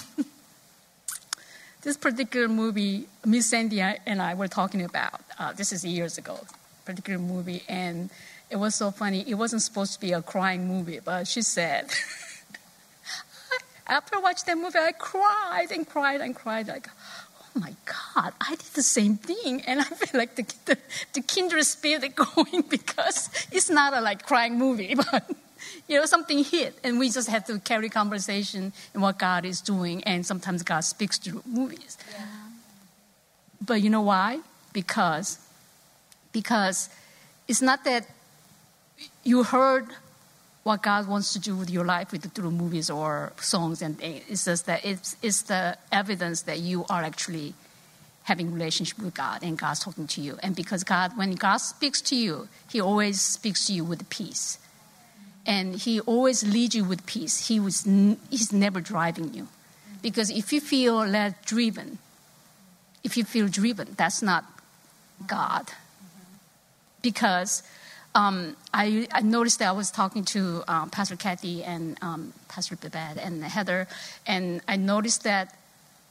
this particular movie, Miss Sandy and I were talking about. Uh, this is years ago, particular movie, and it was so funny. It wasn't supposed to be a crying movie, but she said, after I watched that movie, I cried and cried and cried like, oh my God, I did the same thing. And I feel like the, the, the kindred spirit going because it's not a like crying movie, but you know, something hit, and we just have to carry conversation and what God is doing, and sometimes God speaks through movies. Yeah. But you know why? Because, because it's not that you heard what God wants to do with your life with through movies or songs, and it's just that it's, it's the evidence that you are actually having relationship with God and God's talking to you. And because God, when God speaks to you, He always speaks to you with peace and he always leads you with peace. He was he's never driving you, because if you feel led driven, if you feel driven, that's not God. Because um, I, I, noticed that I was talking to um, Pastor Kathy and um, Pastor Babette and Heather, and I noticed that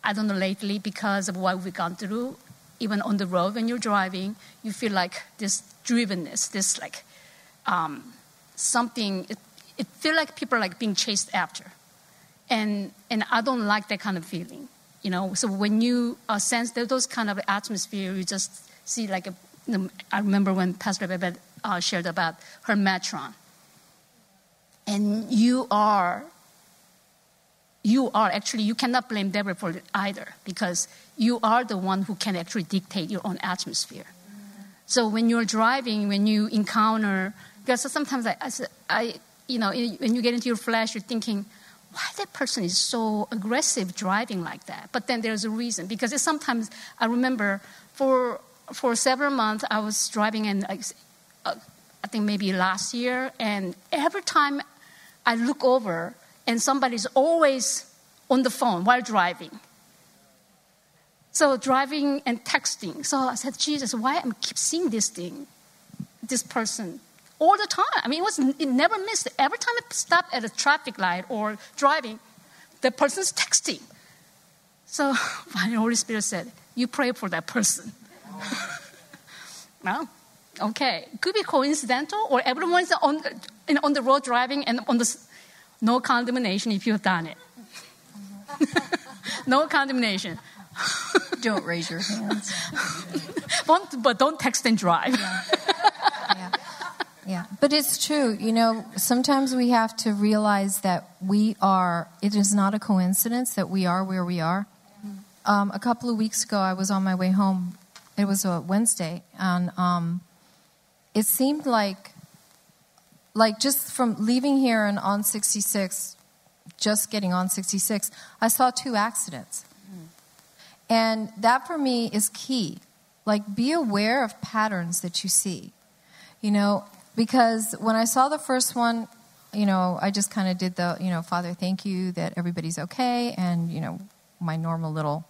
I don't know lately because of what we've gone through. Even on the road when you're driving, you feel like this drivenness, this like um, something, it, it feels like people are like being chased after. And, and I don't like that kind of feeling, you know. So when you uh, sense those kind of atmosphere, you just see like a, I remember when Pastor Babette uh, shared about her metron. And you are, you are actually, you cannot blame Deborah for it either because you are the one who can actually dictate your own atmosphere. So when you're driving, when you encounter because sometimes I, I, I, you know, when you get into your flesh, you're thinking, why that person is so aggressive driving like that? But then there's a reason because sometimes I remember for for several months I was driving and uh, I think maybe last year, and every time I look over and somebody's always on the phone while driving. So driving and texting. So I said, Jesus, why am I keep seeing this thing, this person? all the time. I mean, it was it never missed. Every time I stop at a traffic light or driving, the person's texting. So my Holy Spirit said, "You pray for that person." well, okay, could be coincidental, or everyone's on on the road driving and on the no condemnation if you've done it. no condemnation. don't raise your hands. but don't text and drive. Yeah. Yeah, but it's true. You know, sometimes we have to realize that we are, it is not a coincidence that we are where we are. Um, a couple of weeks ago, I was on my way home. It was a Wednesday, and um, it seemed like, like just from leaving here and on 66, just getting on 66, I saw two accidents. And that for me is key. Like, be aware of patterns that you see. You know, because when I saw the first one, you know, I just kind of did the, you know, Father, thank you that everybody's okay, and, you know, my normal little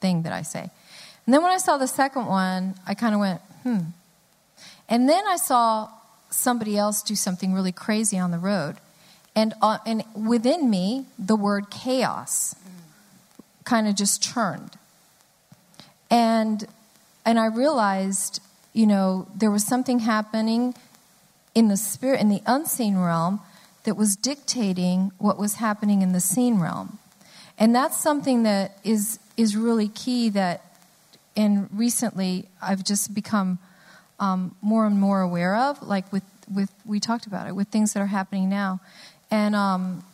thing that I say. And then when I saw the second one, I kind of went, hmm. And then I saw somebody else do something really crazy on the road. And, uh, and within me, the word chaos kind of just churned. And, and I realized, you know, there was something happening in the spirit, in the unseen realm, that was dictating what was happening in the seen realm. And that's something that is, is really key that, and recently I've just become um, more and more aware of, like with, with, we talked about it, with things that are happening now. And, um,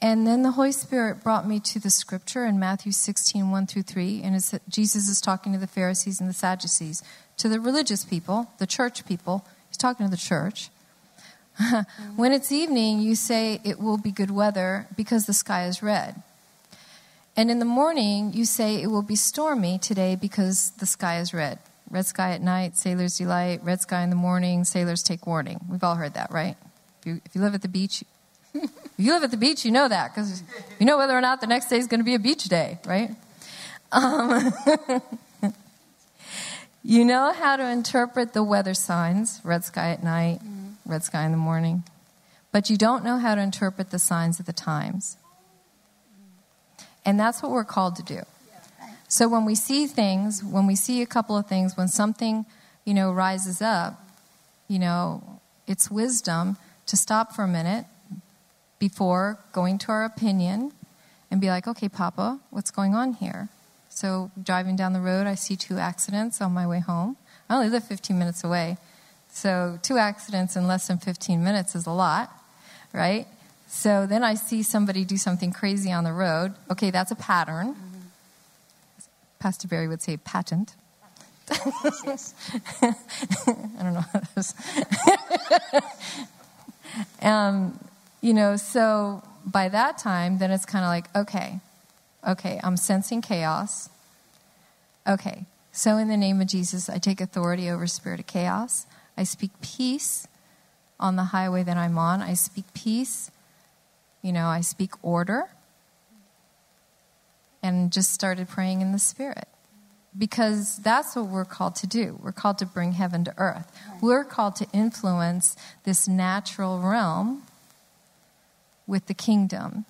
and then the Holy Spirit brought me to the scripture in Matthew 16, 1 through 3. And it's, Jesus is talking to the Pharisees and the Sadducees, to the religious people, the church people. He's talking to the church. when it's evening, you say it will be good weather because the sky is red. And in the morning, you say it will be stormy today because the sky is red. Red sky at night, sailors delight. Red sky in the morning, sailors take warning. We've all heard that, right? If you, if you live at the beach, if you live at the beach, you know that because you know whether or not the next day is going to be a beach day, right? Um, you know how to interpret the weather signs red sky at night, red sky in the morning, but you don't know how to interpret the signs of the times. And that's what we're called to do. So when we see things, when we see a couple of things, when something, you know, rises up, you know, it's wisdom to stop for a minute before going to our opinion and be like, okay, Papa, what's going on here? So driving down the road, I see two accidents on my way home. I only live 15 minutes away. So two accidents in less than 15 minutes is a lot, right? So then I see somebody do something crazy on the road. Okay, that's a pattern. Pastor Barry would say patent. Yes. I don't know how that is. um, you know, so by that time, then it's kind of like, okay, okay, I'm sensing chaos. Okay, so in the name of Jesus, I take authority over spirit of chaos. I speak peace on the highway that I'm on. I speak peace. You know, I speak order. And just started praying in the spirit. Because that's what we're called to do. We're called to bring heaven to earth. We're called to influence this natural realm with the kingdom.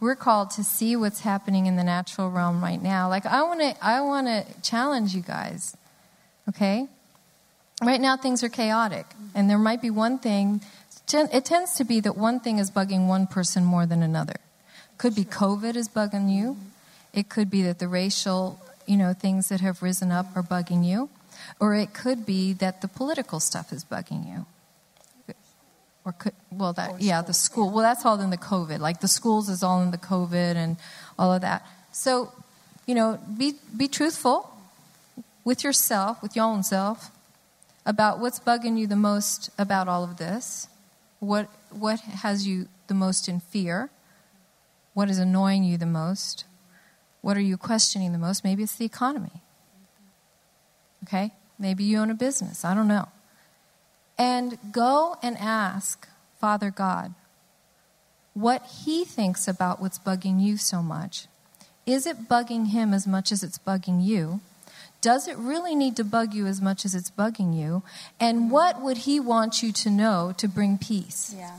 We're called to see what's happening in the natural realm right now. Like I want to I want to challenge you guys. Okay? Right now things are chaotic and there might be one thing it tends to be that one thing is bugging one person more than another. Could be COVID is bugging you. It could be that the racial, you know, things that have risen up are bugging you. Or it could be that the political stuff is bugging you or could, well that yeah the school well that's all in the covid like the schools is all in the covid and all of that so you know be be truthful with yourself with your own self about what's bugging you the most about all of this what what has you the most in fear? What is annoying you the most? What are you questioning the most? Maybe it's the economy. Okay? Maybe you own a business. I don't know. And go and ask Father God what He thinks about what's bugging you so much. Is it bugging Him as much as it's bugging you? Does it really need to bug you as much as it's bugging you? And what would He want you to know to bring peace? Yeah.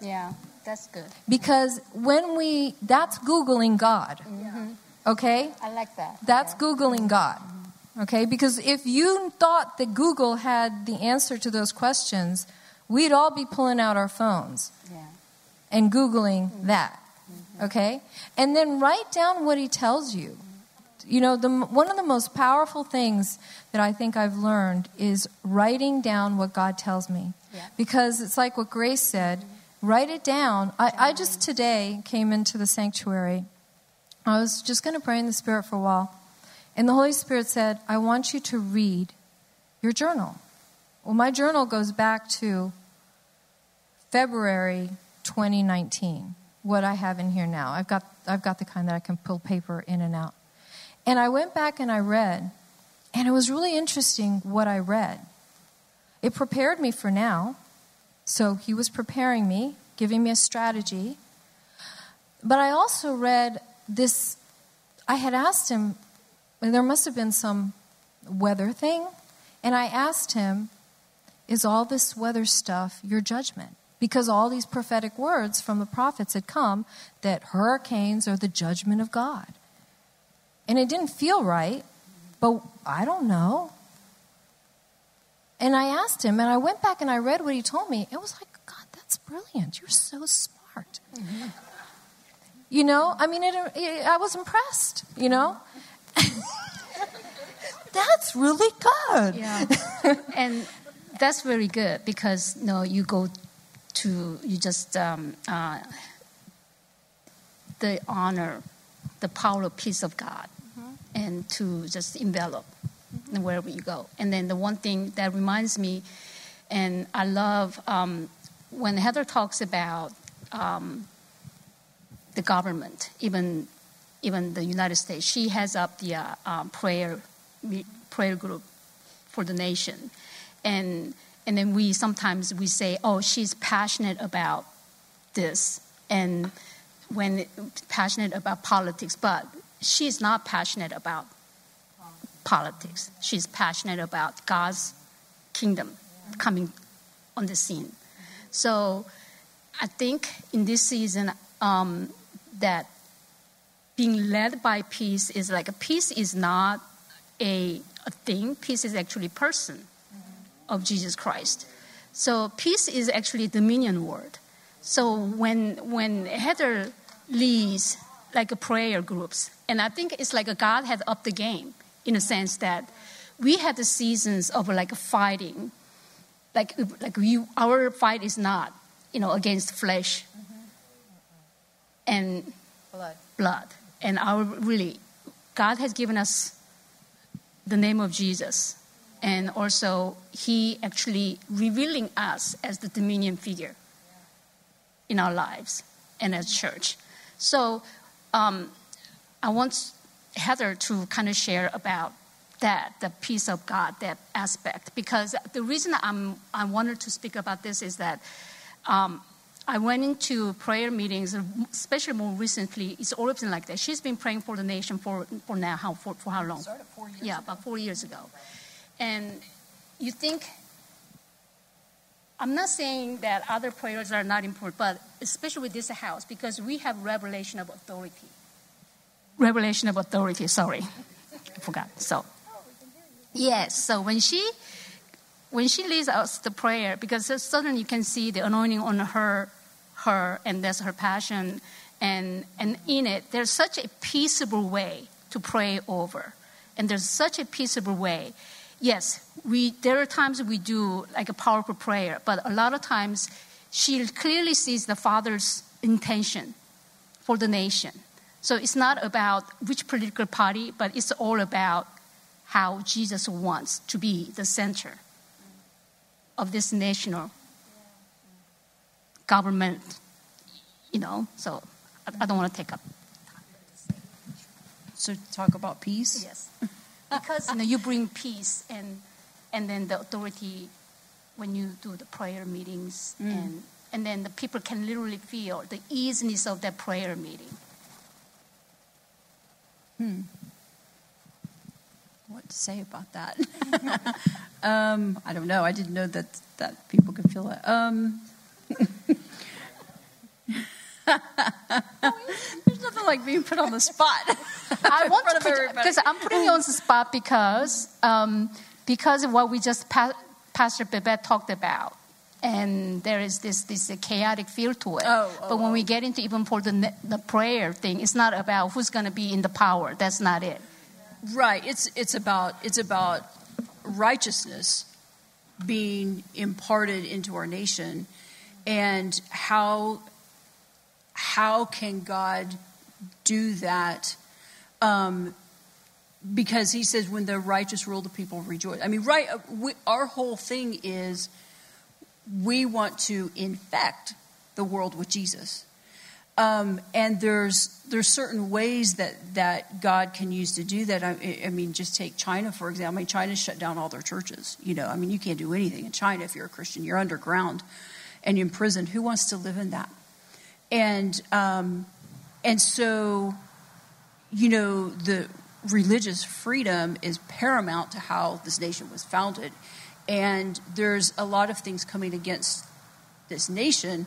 Yeah, that's good. Because when we, that's Googling God. Mm-hmm. Okay? I like that. That's yeah. Googling God. Okay? Because if you thought that Google had the answer to those questions, we'd all be pulling out our phones yeah. and Googling mm-hmm. that. Mm-hmm. Okay? And then write down what he tells you. You know, the, one of the most powerful things that I think I've learned is writing down what God tells me. Yeah. Because it's like what Grace said mm-hmm. write it down. I, I just today came into the sanctuary. I was just going to pray in the Spirit for a while. And the Holy Spirit said, I want you to read your journal. Well, my journal goes back to February 2019. What I have in here now, I've got I've got the kind that I can pull paper in and out. And I went back and I read, and it was really interesting what I read. It prepared me for now. So he was preparing me, giving me a strategy. But I also read this. I had asked him, there must have been some weather thing. And I asked him, Is all this weather stuff your judgment? Because all these prophetic words from the prophets had come that hurricanes are the judgment of God. And it didn't feel right, but I don't know. And I asked him, and I went back and I read what he told me. It was like, God, that's brilliant. You're so smart. Mm-hmm. You know, I mean, it, it, I was impressed, you know? that's really good. Yeah. and that's very good because, you know, you go to, you just, um, uh, the honor, the power of peace of God, mm-hmm. and to just envelop mm-hmm. wherever you go. And then the one thing that reminds me, and I love um, when Heather talks about um, the government, even even the United States, she has up the uh, um, prayer prayer group for the nation, and and then we sometimes we say, oh, she's passionate about this, and when passionate about politics, but she's not passionate about politics. She's passionate about God's kingdom coming on the scene. So I think in this season um, that being led by peace is like a peace is not a, a thing. Peace is actually person of Jesus Christ. So peace is actually a dominion word. So when when Heather leads like a prayer groups, and I think it's like a God has upped the game in a sense that we had the seasons of like fighting, like like we, our fight is not you know against flesh mm-hmm. and blood. blood, and our really God has given us the name of Jesus, and also He actually revealing us as the dominion figure in our lives and as church. So um, I want Heather to kind of share about that, the peace of God, that aspect. Because the reason I'm, I wanted to speak about this is that um, I went into prayer meetings, especially more recently. It's always been like that. She's been praying for the nation for, for now, how, for, for how long? Started four years yeah, ago. about four years ago. And you think, I'm not saying that other prayers are not important, but especially with this house, because we have revelation of authority revelation of authority. Sorry, I forgot. So, yes. So when she when she leads us the prayer, because suddenly you can see the anointing on her, her, and that's her passion, and and in it there's such a peaceable way to pray over, and there's such a peaceable way. Yes, we there are times we do like a powerful prayer, but a lot of times she clearly sees the Father's intention for the nation so it's not about which political party, but it's all about how Jesus wants to be the center of this national government. You know, so I, I don't want to take up. So talk about peace. Yes, because you know you bring peace and and then the authority when you do the prayer meetings mm. and and then the people can literally feel the easiness of that prayer meeting Hmm. What to say about that? um, I don't know. I didn't know that that people could feel that. Um, Nothing like being put on the spot. I want to put because I'm putting you on the spot because um, because of what we just pa- Pastor Babette talked about and there is this this chaotic feel to it. Oh, oh, but when oh. we get into even for the the prayer thing, it's not about who's going to be in the power. That's not it. Right. It's it's about it's about righteousness being imparted into our nation, and how how can God do that? Um, because He says, "When the righteous rule, the people rejoice." I mean, right? Uh, we, our whole thing is we want to infect the world with Jesus. Um, and there's there's certain ways that, that God can use to do that. I, I, mean, just take China for example. I mean, China shut down all their churches. You know, I mean, you can't do anything in China if you're a Christian. You're underground and prison. Who wants to live in that? And um, and so, you know, the religious freedom is paramount to how this nation was founded. And there's a lot of things coming against this nation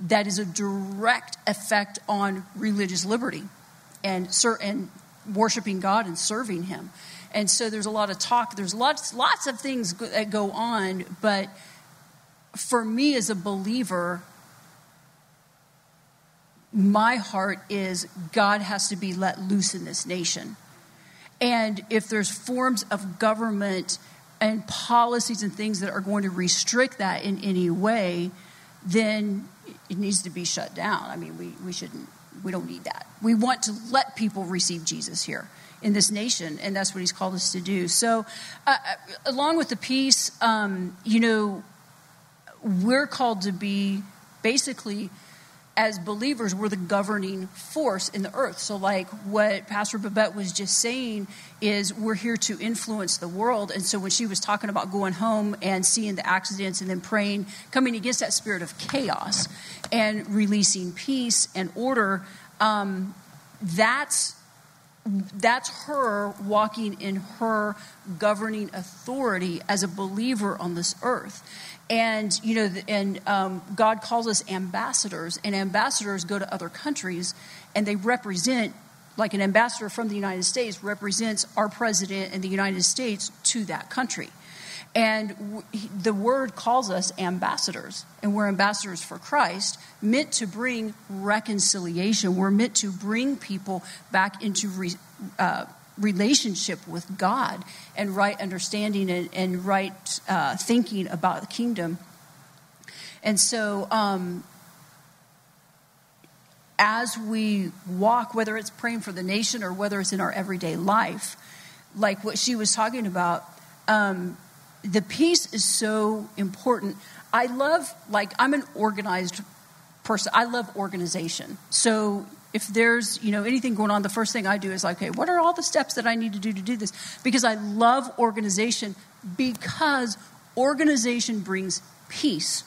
that is a direct effect on religious liberty and, and worshiping God and serving Him. And so there's a lot of talk. There's lots, lots of things that go on. But for me as a believer, my heart is God has to be let loose in this nation. And if there's forms of government and policies and things that are going to restrict that in any way, then it needs to be shut down. I mean, we, we shouldn't, we don't need that. We want to let people receive Jesus here in this nation, and that's what he's called us to do. So, uh, uh along with the peace, um, you know, we're called to be basically as believers, we're the governing force in the earth. So, like what Pastor Babette was just saying, is we're here to influence the world. And so, when she was talking about going home and seeing the accidents and then praying, coming against that spirit of chaos and releasing peace and order, um, that's that's her walking in her governing authority as a believer on this earth and you know and um, god calls us ambassadors and ambassadors go to other countries and they represent like an ambassador from the united states represents our president in the united states to that country. And w- the word calls us ambassadors and we're ambassadors for christ meant to bring reconciliation. We're meant to bring people back into re- uh, relationship with God and right understanding and, and right uh, thinking about the kingdom. And so, um, as we walk, whether it's praying for the nation or whether it's in our everyday life, like what she was talking about, um, the peace is so important. I love, like, I'm an organized person. I love organization. So if there's you know anything going on the first thing i do is like okay what are all the steps that i need to do to do this? Because i love organization because organization brings peace.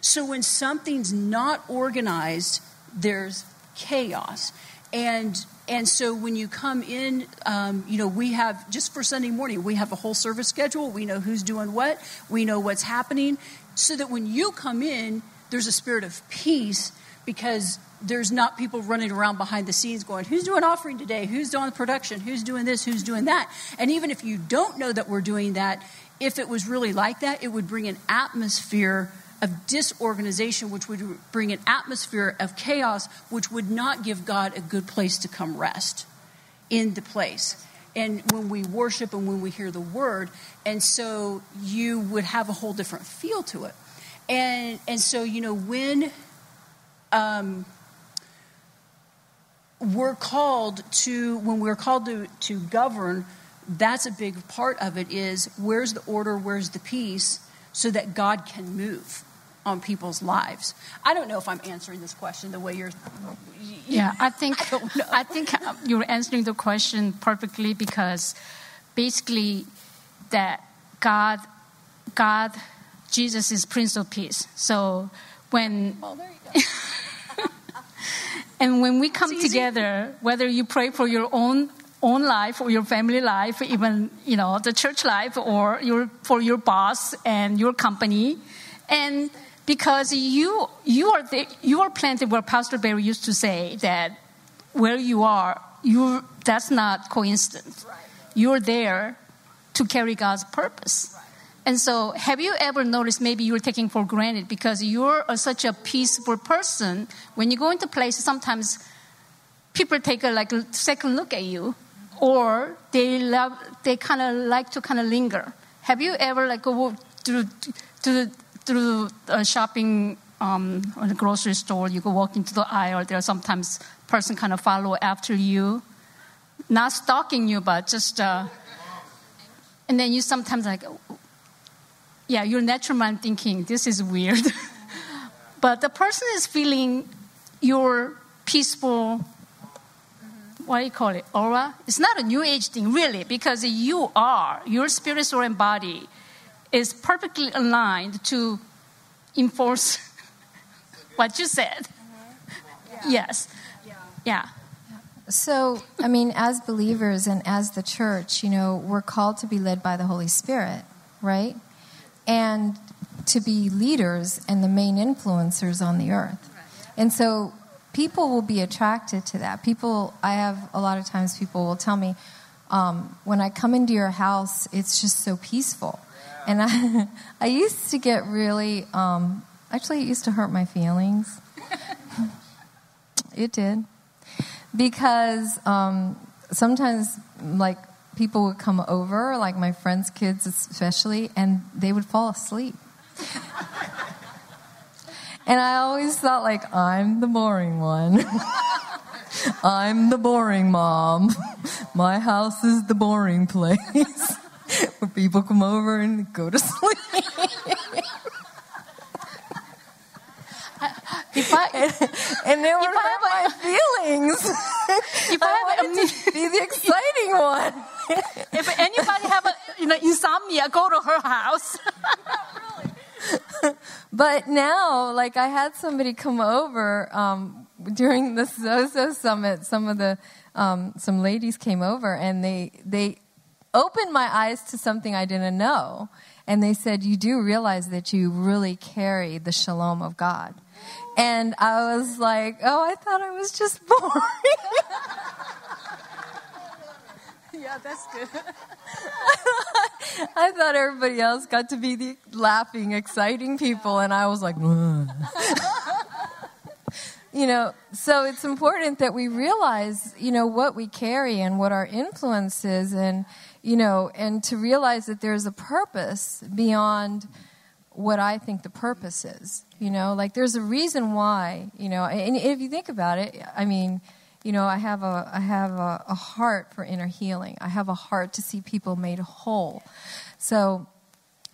So when something's not organized there's chaos. And and so when you come in um, you know we have just for sunday morning we have a whole service schedule. We know who's doing what. We know what's happening. So that when you come in there's a spirit of peace because there's not people running around behind the scenes going, who's doing offering today? Who's doing the production? Who's doing this? Who's doing that? And even if you don't know that we're doing that, if it was really like that, it would bring an atmosphere of disorganization, which would bring an atmosphere of chaos, which would not give God a good place to come rest in the place. And when we worship and when we hear the word, and so you would have a whole different feel to it. And and so you know when um, we're called to, when we're called to, to govern, that's a big part of it is where's the order, where's the peace, so that God can move on people's lives. I don't know if I'm answering this question the way you're. Yeah, I think I, I think you're answering the question perfectly because basically that God, God, Jesus is Prince of Peace. So when. Oh, there you go. And when we come together, whether you pray for your own own life or your family life, even you know the church life, or your for your boss and your company, and because you you are the, you are planted where Pastor Barry used to say that where you are, you that's not coincidence. You're there to carry God's purpose. And so, have you ever noticed maybe you're taking for granted because you're such a peaceful person? When you go into places, sometimes people take a like second look at you, or they love they kind of like to kind of linger. Have you ever like go through through through a shopping um, or grocery store? You go walk into the aisle. There are sometimes person kind of follow after you, not stalking you, but just. Uh, and then you sometimes like yeah, your natural mind thinking, this is weird. but the person is feeling your peaceful, what do you call it, aura? It's not a new age thing, really, because you are, your spirit, soul, and body is perfectly aligned to enforce what you said. Mm-hmm. Yes. Yeah. So, I mean, as believers and as the church, you know, we're called to be led by the Holy Spirit, right? And to be leaders and the main influencers on the earth. And so people will be attracted to that. People, I have a lot of times people will tell me, um, when I come into your house, it's just so peaceful. And I, I used to get really, um, actually, it used to hurt my feelings. it did. Because um, sometimes, like, people would come over, like my friends' kids especially, and they would fall asleep. and I always thought, like, I'm the boring one. I'm the boring mom. My house is the boring place where people come over and go to sleep. If I, and, and they would If hurt my feelings. if I I wanted to be the exciting one. if anybody have a, you know, insomnia, go to her house. But now, like I had somebody come over um, during the Zozo summit. Some of the um, some ladies came over and they they opened my eyes to something I didn't know. And they said, "You do realize that you really carry the shalom of God." And I was like, "Oh, I thought I was just boring." Yeah, that's good. I thought everybody else got to be the laughing, exciting people, and I was like, you know. So it's important that we realize, you know, what we carry and what our influence is, and you know, and to realize that there's a purpose beyond what I think the purpose is. You know, like there's a reason why. You know, and if you think about it, I mean you know i have a i have a, a, heart for inner healing. I have a heart to see people made whole. So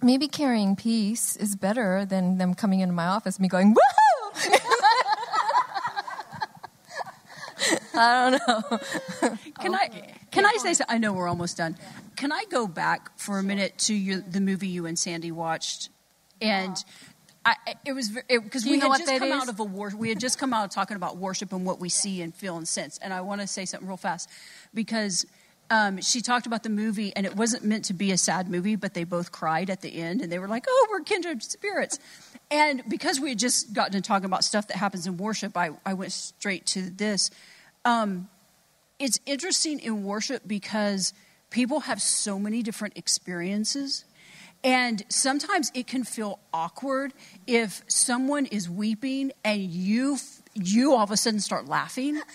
maybe carrying peace is better than them coming into my office and me going woohoo! I don't know. Can I can I say something? I know we're almost done. Can I go back for a minute to your, the movie you and Sandy watched, and I, it was because we know had what just come is? out of a war. We had just come out of talking about worship and what we see and feel and sense. And I want to say something real fast because um, she talked about the movie, and it wasn't meant to be a sad movie, but they both cried at the end, and they were like, "Oh, we're kindred spirits." And because we had just gotten to talking about stuff that happens in worship, I, I went straight to this. Um, it's interesting in worship because people have so many different experiences. And sometimes it can feel awkward if someone is weeping and you you all of a sudden start laughing.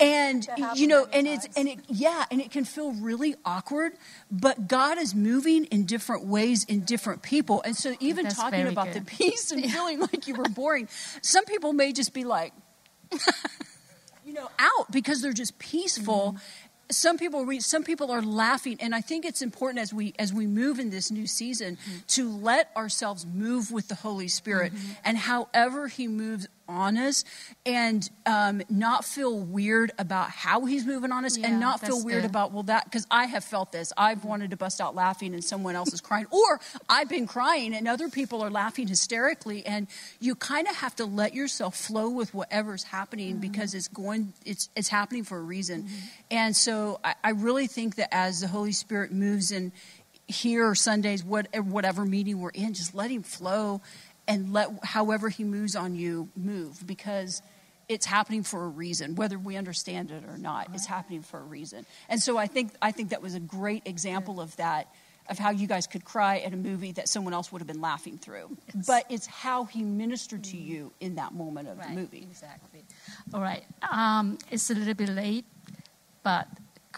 And you know, and it's and it yeah, and it can feel really awkward, but God is moving in different ways in different people. And so even That's talking about good. the peace and feeling like you were boring, some people may just be like you know, out because they're just peaceful. Some people read, some people are laughing, and I think it's important as we as we move in this new season mm-hmm. to let ourselves move with the Holy Spirit, mm-hmm. and however He moves on us, and um, not feel weird about how He's moving on us, Yeah, and not feel weird good. about well that because I have felt this. I've wanted to bust out laughing, and someone else is crying, or I've been crying, and other people are laughing hysterically, and you kind of have to let yourself flow with whatever's happening because it's going it's it's happening for a reason and so I, I really think that as the holy spirit moves in here or sundays what, whatever meeting we're in just let him flow and let however he moves on you move because it's happening for a reason whether we understand it or not it's happening for a reason and so i think i think that was a great example of that of how you guys could cry at a movie that someone else would have been laughing through but it's how he ministered to you in that moment of the movie Exactly. All right. Um, it's a little bit late, but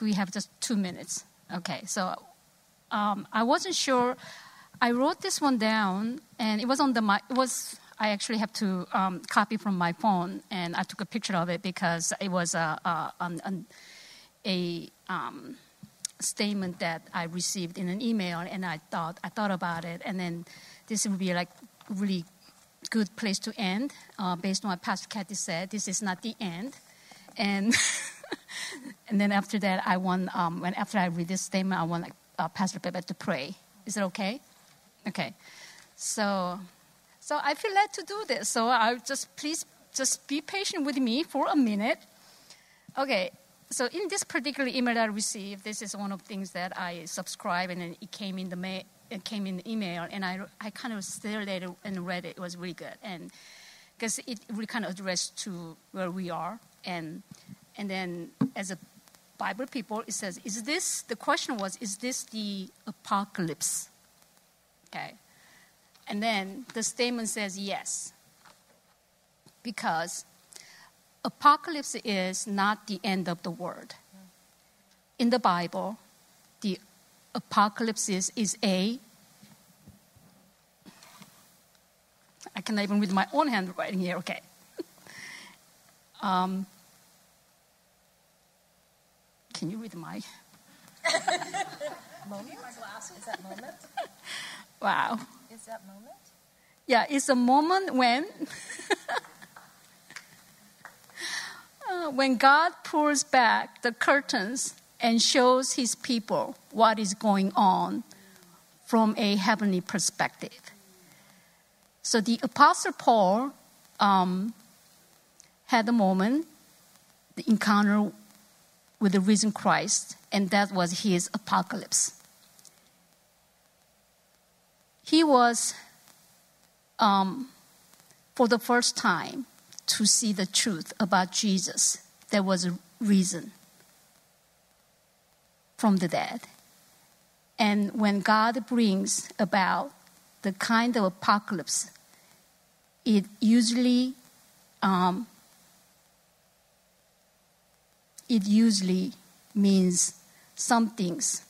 we have just two minutes. Okay. So um, I wasn't sure. I wrote this one down, and it was on the. It was. I actually have to um, copy from my phone, and I took a picture of it because it was a a, a um, statement that I received in an email, and I thought I thought about it, and then this would be like really good place to end. Uh, based on what Pastor Kathy said, this is not the end, and and then after that, I want um, when after I read this statement, I want like, uh, Pastor Pepe to pray. Is it okay? Okay, so so I feel led to do this. So I just please just be patient with me for a minute. Okay, so in this particular email that I received, this is one of the things that I subscribe and it came in the mail. It came in the email, and I, I kind of stared at it and read it. It was really good, and because it really kind of addressed to where we are, and and then as a Bible people, it says, "Is this?" The question was, "Is this the apocalypse?" Okay, and then the statement says, "Yes," because apocalypse is not the end of the world. In the Bible, the apocalypse is, is a I cannot even read my own handwriting here, okay. um, can you read my Moment? Is that moment? wow. Is that moment? Yeah, it's a moment when uh, when God pulls back the curtains and shows his people what is going on from a heavenly perspective. So the Apostle Paul um, had a moment, the encounter with the risen Christ, and that was his apocalypse. He was, um, for the first time, to see the truth about Jesus. There was a reason from the dead. And when God brings about the kind of apocalypse, it usually um, it usually means some things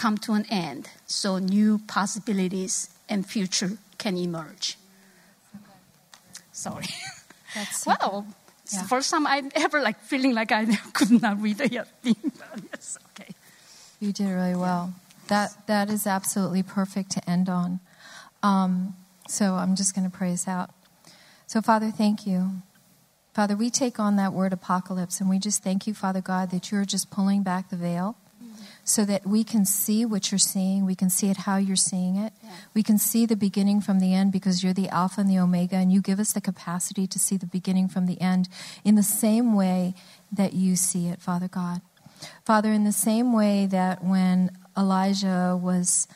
come to an end, so new possibilities and future can emerge. Sorry. That's Wow. It's Yeah. the first time I ever like feeling like I could not read the thing. yes, okay. You did really well. That that is absolutely perfect to end on. Um, so I'm just going to praise out. So Father, thank you. Father, we take on that word apocalypse and we just thank you, Father God, that you're just pulling back the veil so that we can see what you're seeing. We can see it how you're seeing it. We can see the beginning from the end because you're the Alpha and the Omega, and you give us the capacity to see the beginning from the end in the same way that you see it, Father God. Father, in the same way that when Elijah was,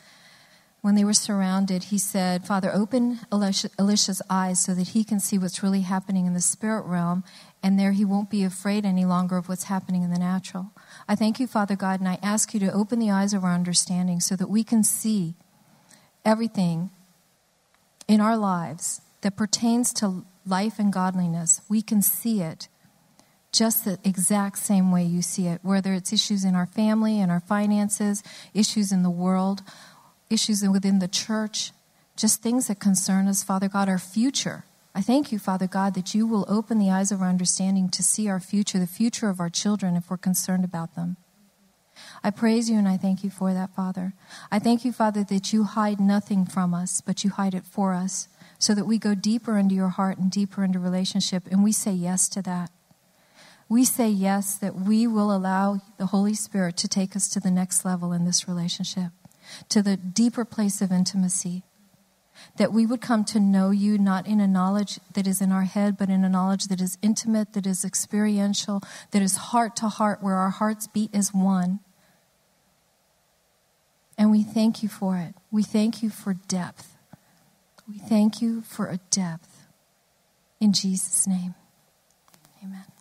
when they were surrounded, he said, Father, open Elisha, Elisha's eyes so that he can see what's really happening in the spirit realm, and there he won't be afraid any longer of what's happening in the natural. I thank you, Father God, and I ask you to open the eyes of our understanding so that we can see everything in our lives that pertains to life and godliness. We can see it just the exact same way you see it, whether it's issues in our family and our finances, issues in the world, issues within the church, just things that concern us, Father God, our future. I thank you, Father God, that you will open the eyes of our understanding to see our future, the future of our children, if we're concerned about them. I praise you and I thank you for that, Father. I thank you, Father, that you hide nothing from us, but you hide it for us, so that we go deeper into your heart and deeper into relationship, and we say yes to that. We say yes that we will allow the Holy Spirit to take us to the next level in this relationship, to the deeper place of intimacy. That we would come to know you not in a knowledge that is in our head, but in a knowledge that is intimate, that is experiential, that is heart to heart, where our hearts beat as one. And we thank you for it. We thank you for depth. We thank you for a depth. In Jesus' name, amen.